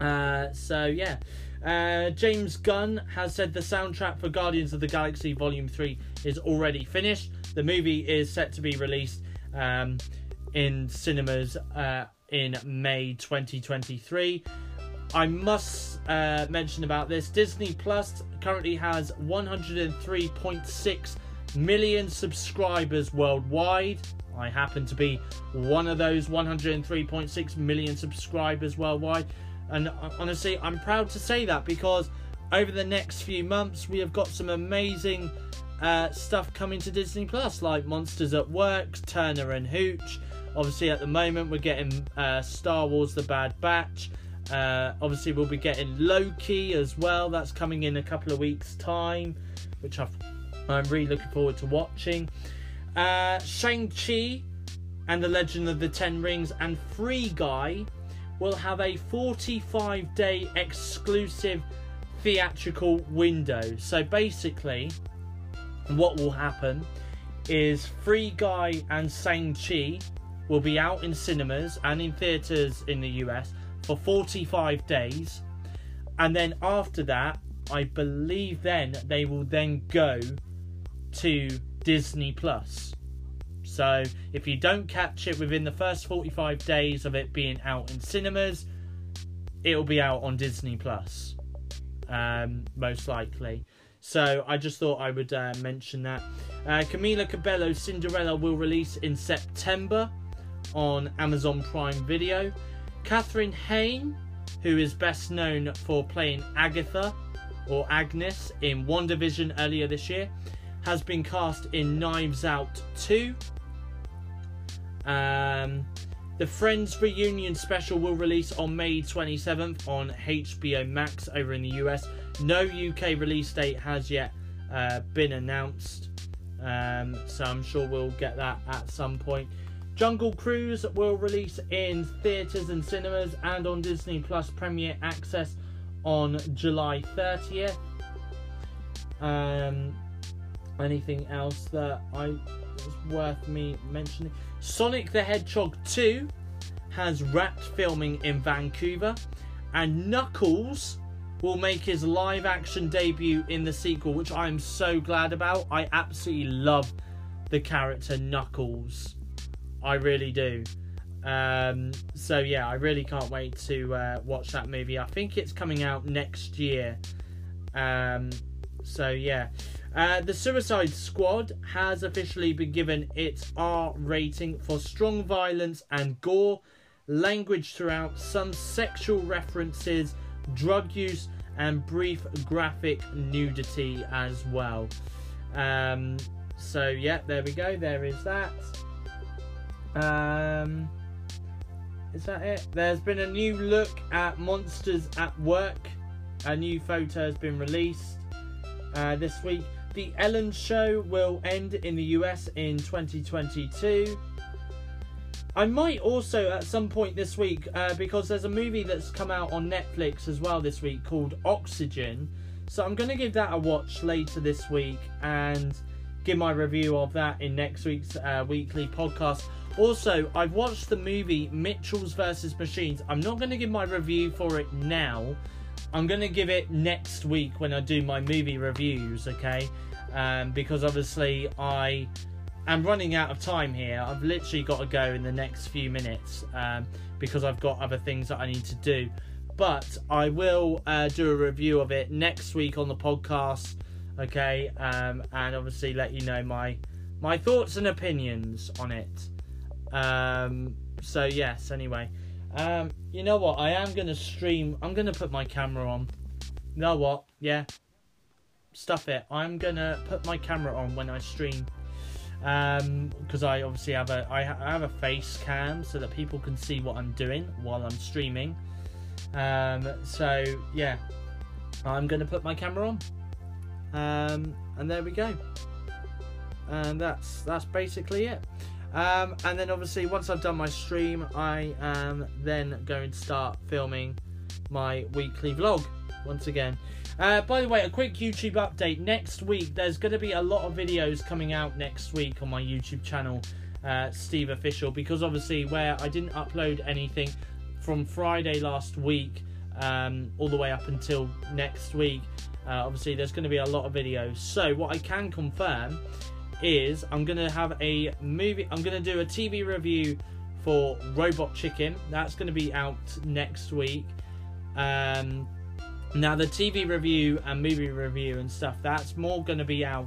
Uh, so yeah, uh, James Gunn has said the soundtrack for Guardians of the Galaxy Volume Three is already finished. The movie is set to be released um, in cinemas uh, in May 2023. I must uh, mention about this Disney Plus currently has 103.6 million subscribers worldwide. I happen to be one of those 103.6 million subscribers worldwide. And uh, honestly, I'm proud to say that because over the next few months, we have got some amazing uh, stuff coming to Disney Plus, like Monsters at Work, Turner and Hooch. Obviously, at the moment, we're getting uh, Star Wars The Bad Batch. Uh, obviously, we'll be getting Loki as well. That's coming in a couple of weeks' time, which i am really looking forward to watching. Uh, Shang-Chi and the Legend of the Ten Rings and Free Guy will have a 45 day exclusive theatrical window. So basically, what will happen is Free Guy and Shang-Chi will be out in cinemas and in theatres in the US for 45 days. And then after that, I believe then they will then go to Disney Plus. So if you don't catch it within the first 45 days of it being out in cinemas, it'll be out on Disney Plus, um, most likely. So I just thought I would uh, mention that. Uh, Camila Cabello's Cinderella will release in September on Amazon Prime Video. Kathryn Hahn, who is best known for playing Agatha or Agnes in WandaVision earlier this year, has been cast in Knives Out 2. Um, the Friends reunion special will release on May 27th on HBO Max over in the US. No UK release date has yet uh, been announced, um, so I'm sure we'll get that at some point. Jungle Cruise will release in theatres and cinemas and on Disney Plus Premier Access on July 30th. Um, anything else that I was worth me mentioning? Sonic the Hedgehog 2 has wrapped filming in Vancouver, and Knuckles will make his live action debut in the sequel, which I'm so glad about. I absolutely love the character Knuckles. I really do. Um, so yeah, I really can't wait to uh, watch that movie. I think it's coming out next year. Um, so yeah, Uh, the Suicide Squad has officially been given its R rating for strong violence and gore, language throughout, some sexual references, drug use, and brief graphic nudity as well. Um, so yeah, there we go. There is that. Um, is that it? There's been a new look at Monsters at Work. A new photo has been released uh, this week. The Ellen Show will end in the US in 2022. I might also at some point this week, uh, because there's a movie that's come out on Netflix as well this week called Oxygen. So I'm going to give that a watch later this week and give my review of that in next week's uh, weekly podcast. Also, I've watched the movie Mitchell's versus Machines. I'm not going to give my review for it now. I'm going to give it next week when I do my movie reviews, okay? Um, because obviously I am running out of time here. I've literally got to go in the next few minutes um, because I've got other things that I need to do. But I will uh, do a review of it next week on the podcast, okay? Um, and obviously let you know my my thoughts and opinions on it. Um, so yes, anyway. Um, you know what? I am gonna stream. I'm gonna put my camera on. You know what? Yeah. Stuff it. I'm gonna put my camera on when I stream. Um, because I obviously have a I, ha- I have a face cam so that people can see what I'm doing while I'm streaming. Um, so yeah, I'm gonna put my camera on. Um, and there we go. And that's that's basically it. Um, and then obviously once I've done my stream, I am then going to start filming my weekly vlog once again. Uh, by the way, a quick YouTube update. Next week, there's going to be a lot of videos coming out next week on my YouTube channel, uh, Steve Official, because obviously where I didn't upload anything from Friday last week um, all the way up until next week, uh, obviously there's going to be a lot of videos. So what I can confirm is I'm gonna have a movie. I'm gonna do a TV review for Robot Chicken. That's gonna be out next week. Um, now the TV review and movie review and stuff that's more gonna be out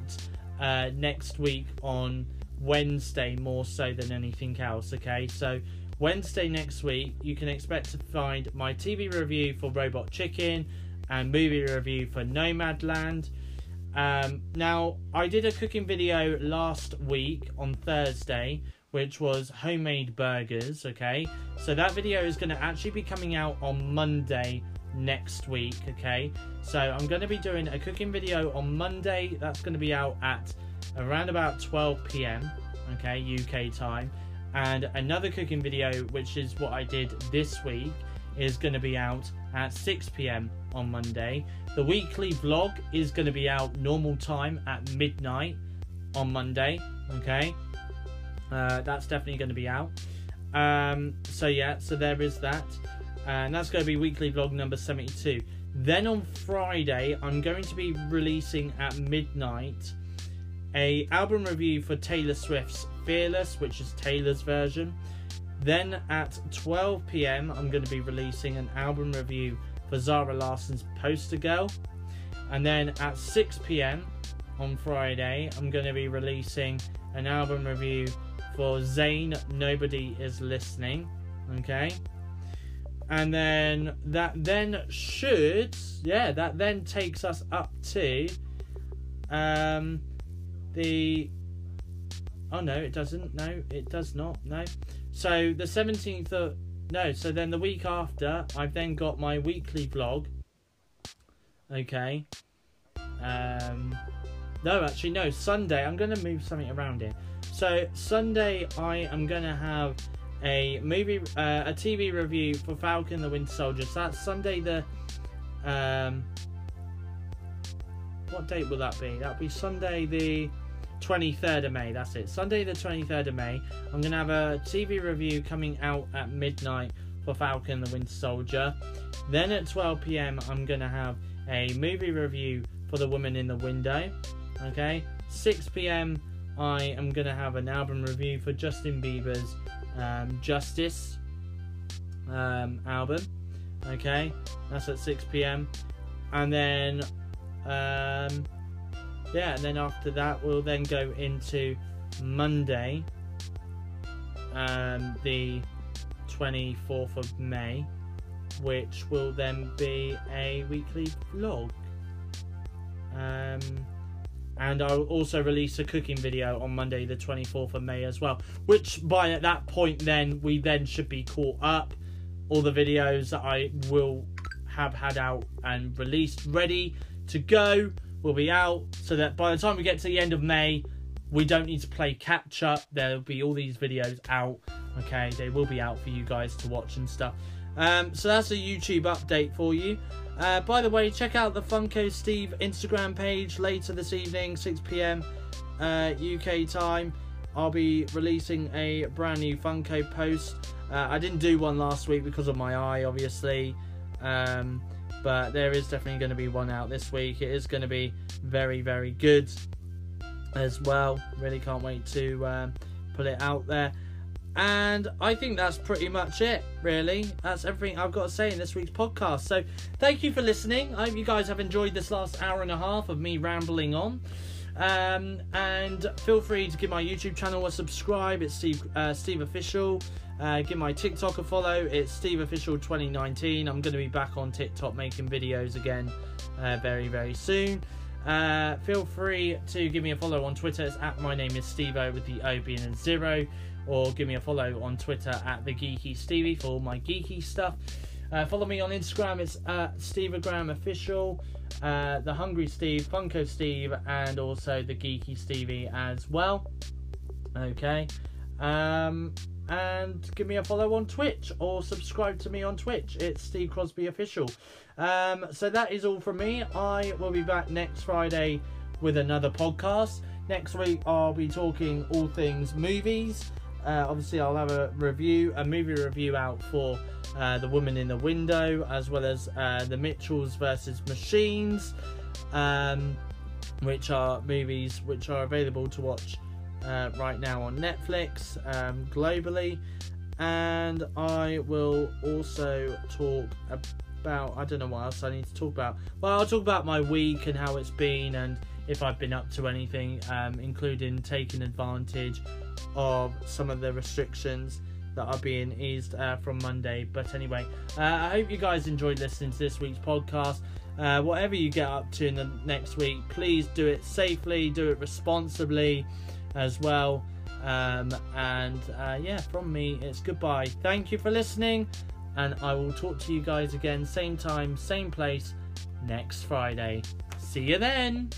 uh, next week on Wednesday more so than anything else. Okay, so Wednesday next week you can expect to find my TV review for Robot Chicken and movie review for Nomadland. Um, now, I did a cooking video last week on Thursday, which was homemade burgers, okay? So that video is going to actually be coming out on Monday next week, okay? So I'm going to be doing a cooking video on Monday. That's going to be out at around about 12 p.m., okay, UK time. And another cooking video, which is what I did this week, is going to be out at 6 p.m. on Monday. The weekly vlog is going to be out normal time at midnight on Monday. Okay, uh, that's definitely going to be out. Um, so yeah, so there is that, and that's going to be weekly vlog number 72. Then on Friday, I'm going to be releasing at midnight a album review for Taylor Swift's Fearless, which is Taylor's version. Then at 12 pm, I'm going to be releasing an album review for Zara Larsson's Poster Girl. And then at 6 pm on Friday, I'm going to be releasing an album review for Zayn Nobody Is Listening. Okay. And then that then should, yeah, that then takes us up to um, the. Oh no, it doesn't. No, it does not. No. So the 17th of no, so then the week after, I've then got my weekly vlog. Okay. Um no, actually no, Sunday I'm to move something around here. So Sunday I am to have a movie uh, a TV review for Falcon the Winter Soldier. So that's Sunday the um what date will that be? That'll be Sunday the 23rd of May. That's it. Sunday, the 23rd of May. I'm going to have a TV review coming out at midnight for Falcon the Winter Soldier. Then at 12 pm, I'm going to have a movie review for The Woman in the Window. Okay. 6 pm, I am going to have an album review for Justin Bieber's um, Justice um, album. Okay. That's at 6 pm. And then. Um, yeah, and then after that, we'll then go into Monday, um, the 24th of May, which will then be a weekly vlog. Um, and I'll also release a cooking video on Monday, the 24th of May as well. Which by at that point, then we then should be caught up. All the videos that I will have had out and released, ready to go, will be out. So that by the time we get to the end of May, we don't need to play catch up. There'll be all these videos out. Okay, they will be out for you guys to watch and stuff. Um, so that's a YouTube update for you. Uh, by the way, check out the Funko Steve Instagram page later this evening, 6 pm uh, UK time. I'll be releasing a brand new Funko post. Uh, I didn't do one last week because of my eye, obviously, um, but there is definitely going to be one out this week. It is going to be very, very good as well. Really can't wait to um, put it out there. And I think that's pretty much it, really. That's everything I've got to say in this week's podcast. So, thank you for listening. I hope you guys have enjoyed this last hour and a half of me rambling on. Um, and feel free to give my YouTube channel a subscribe. It's Steve uh, Steve Official. Uh, give my TikTok a follow. It's Steve Official 2019. I'm going to be back on TikTok making videos again uh, very very soon. Uh, feel free to give me a follow on Twitter. It's at my name is Stevo with the O being zero or give me a follow on Twitter at the Geeky Stevie for all my geeky stuff. Uh, follow me on Instagram, it's at Stevegram Official, uh, the Hungry Steve, Funko Steve, and also the Geeky Stevie as well. Okay. Um, and give me a follow on Twitch or subscribe to me on Twitch. It's Steve Crosby Official. Um, so that is all from me. I will be back next Friday with another podcast. Next week, I'll be talking all things movies. Uh, obviously, I'll have a review, a movie review out for uh, The Woman in the Window, as well as uh, The Mitchells versus Machines, um, which are movies which are available to watch uh, right now on Netflix um, globally. And I will also talk about, I don't know what else I need to talk about. Well, I'll talk about my week and how it's been and if I've been up to anything, um, including taking advantage of some of the restrictions that are being eased uh, from Monday. But anyway, uh, I hope you guys enjoyed listening to this week's podcast. Uh, whatever you get up to in the next week, please do it safely, do it responsibly as well. Um, and uh, yeah, from me, it's goodbye. Thank you for listening, and I will talk to you guys again, same time, same place, next Friday. See you then.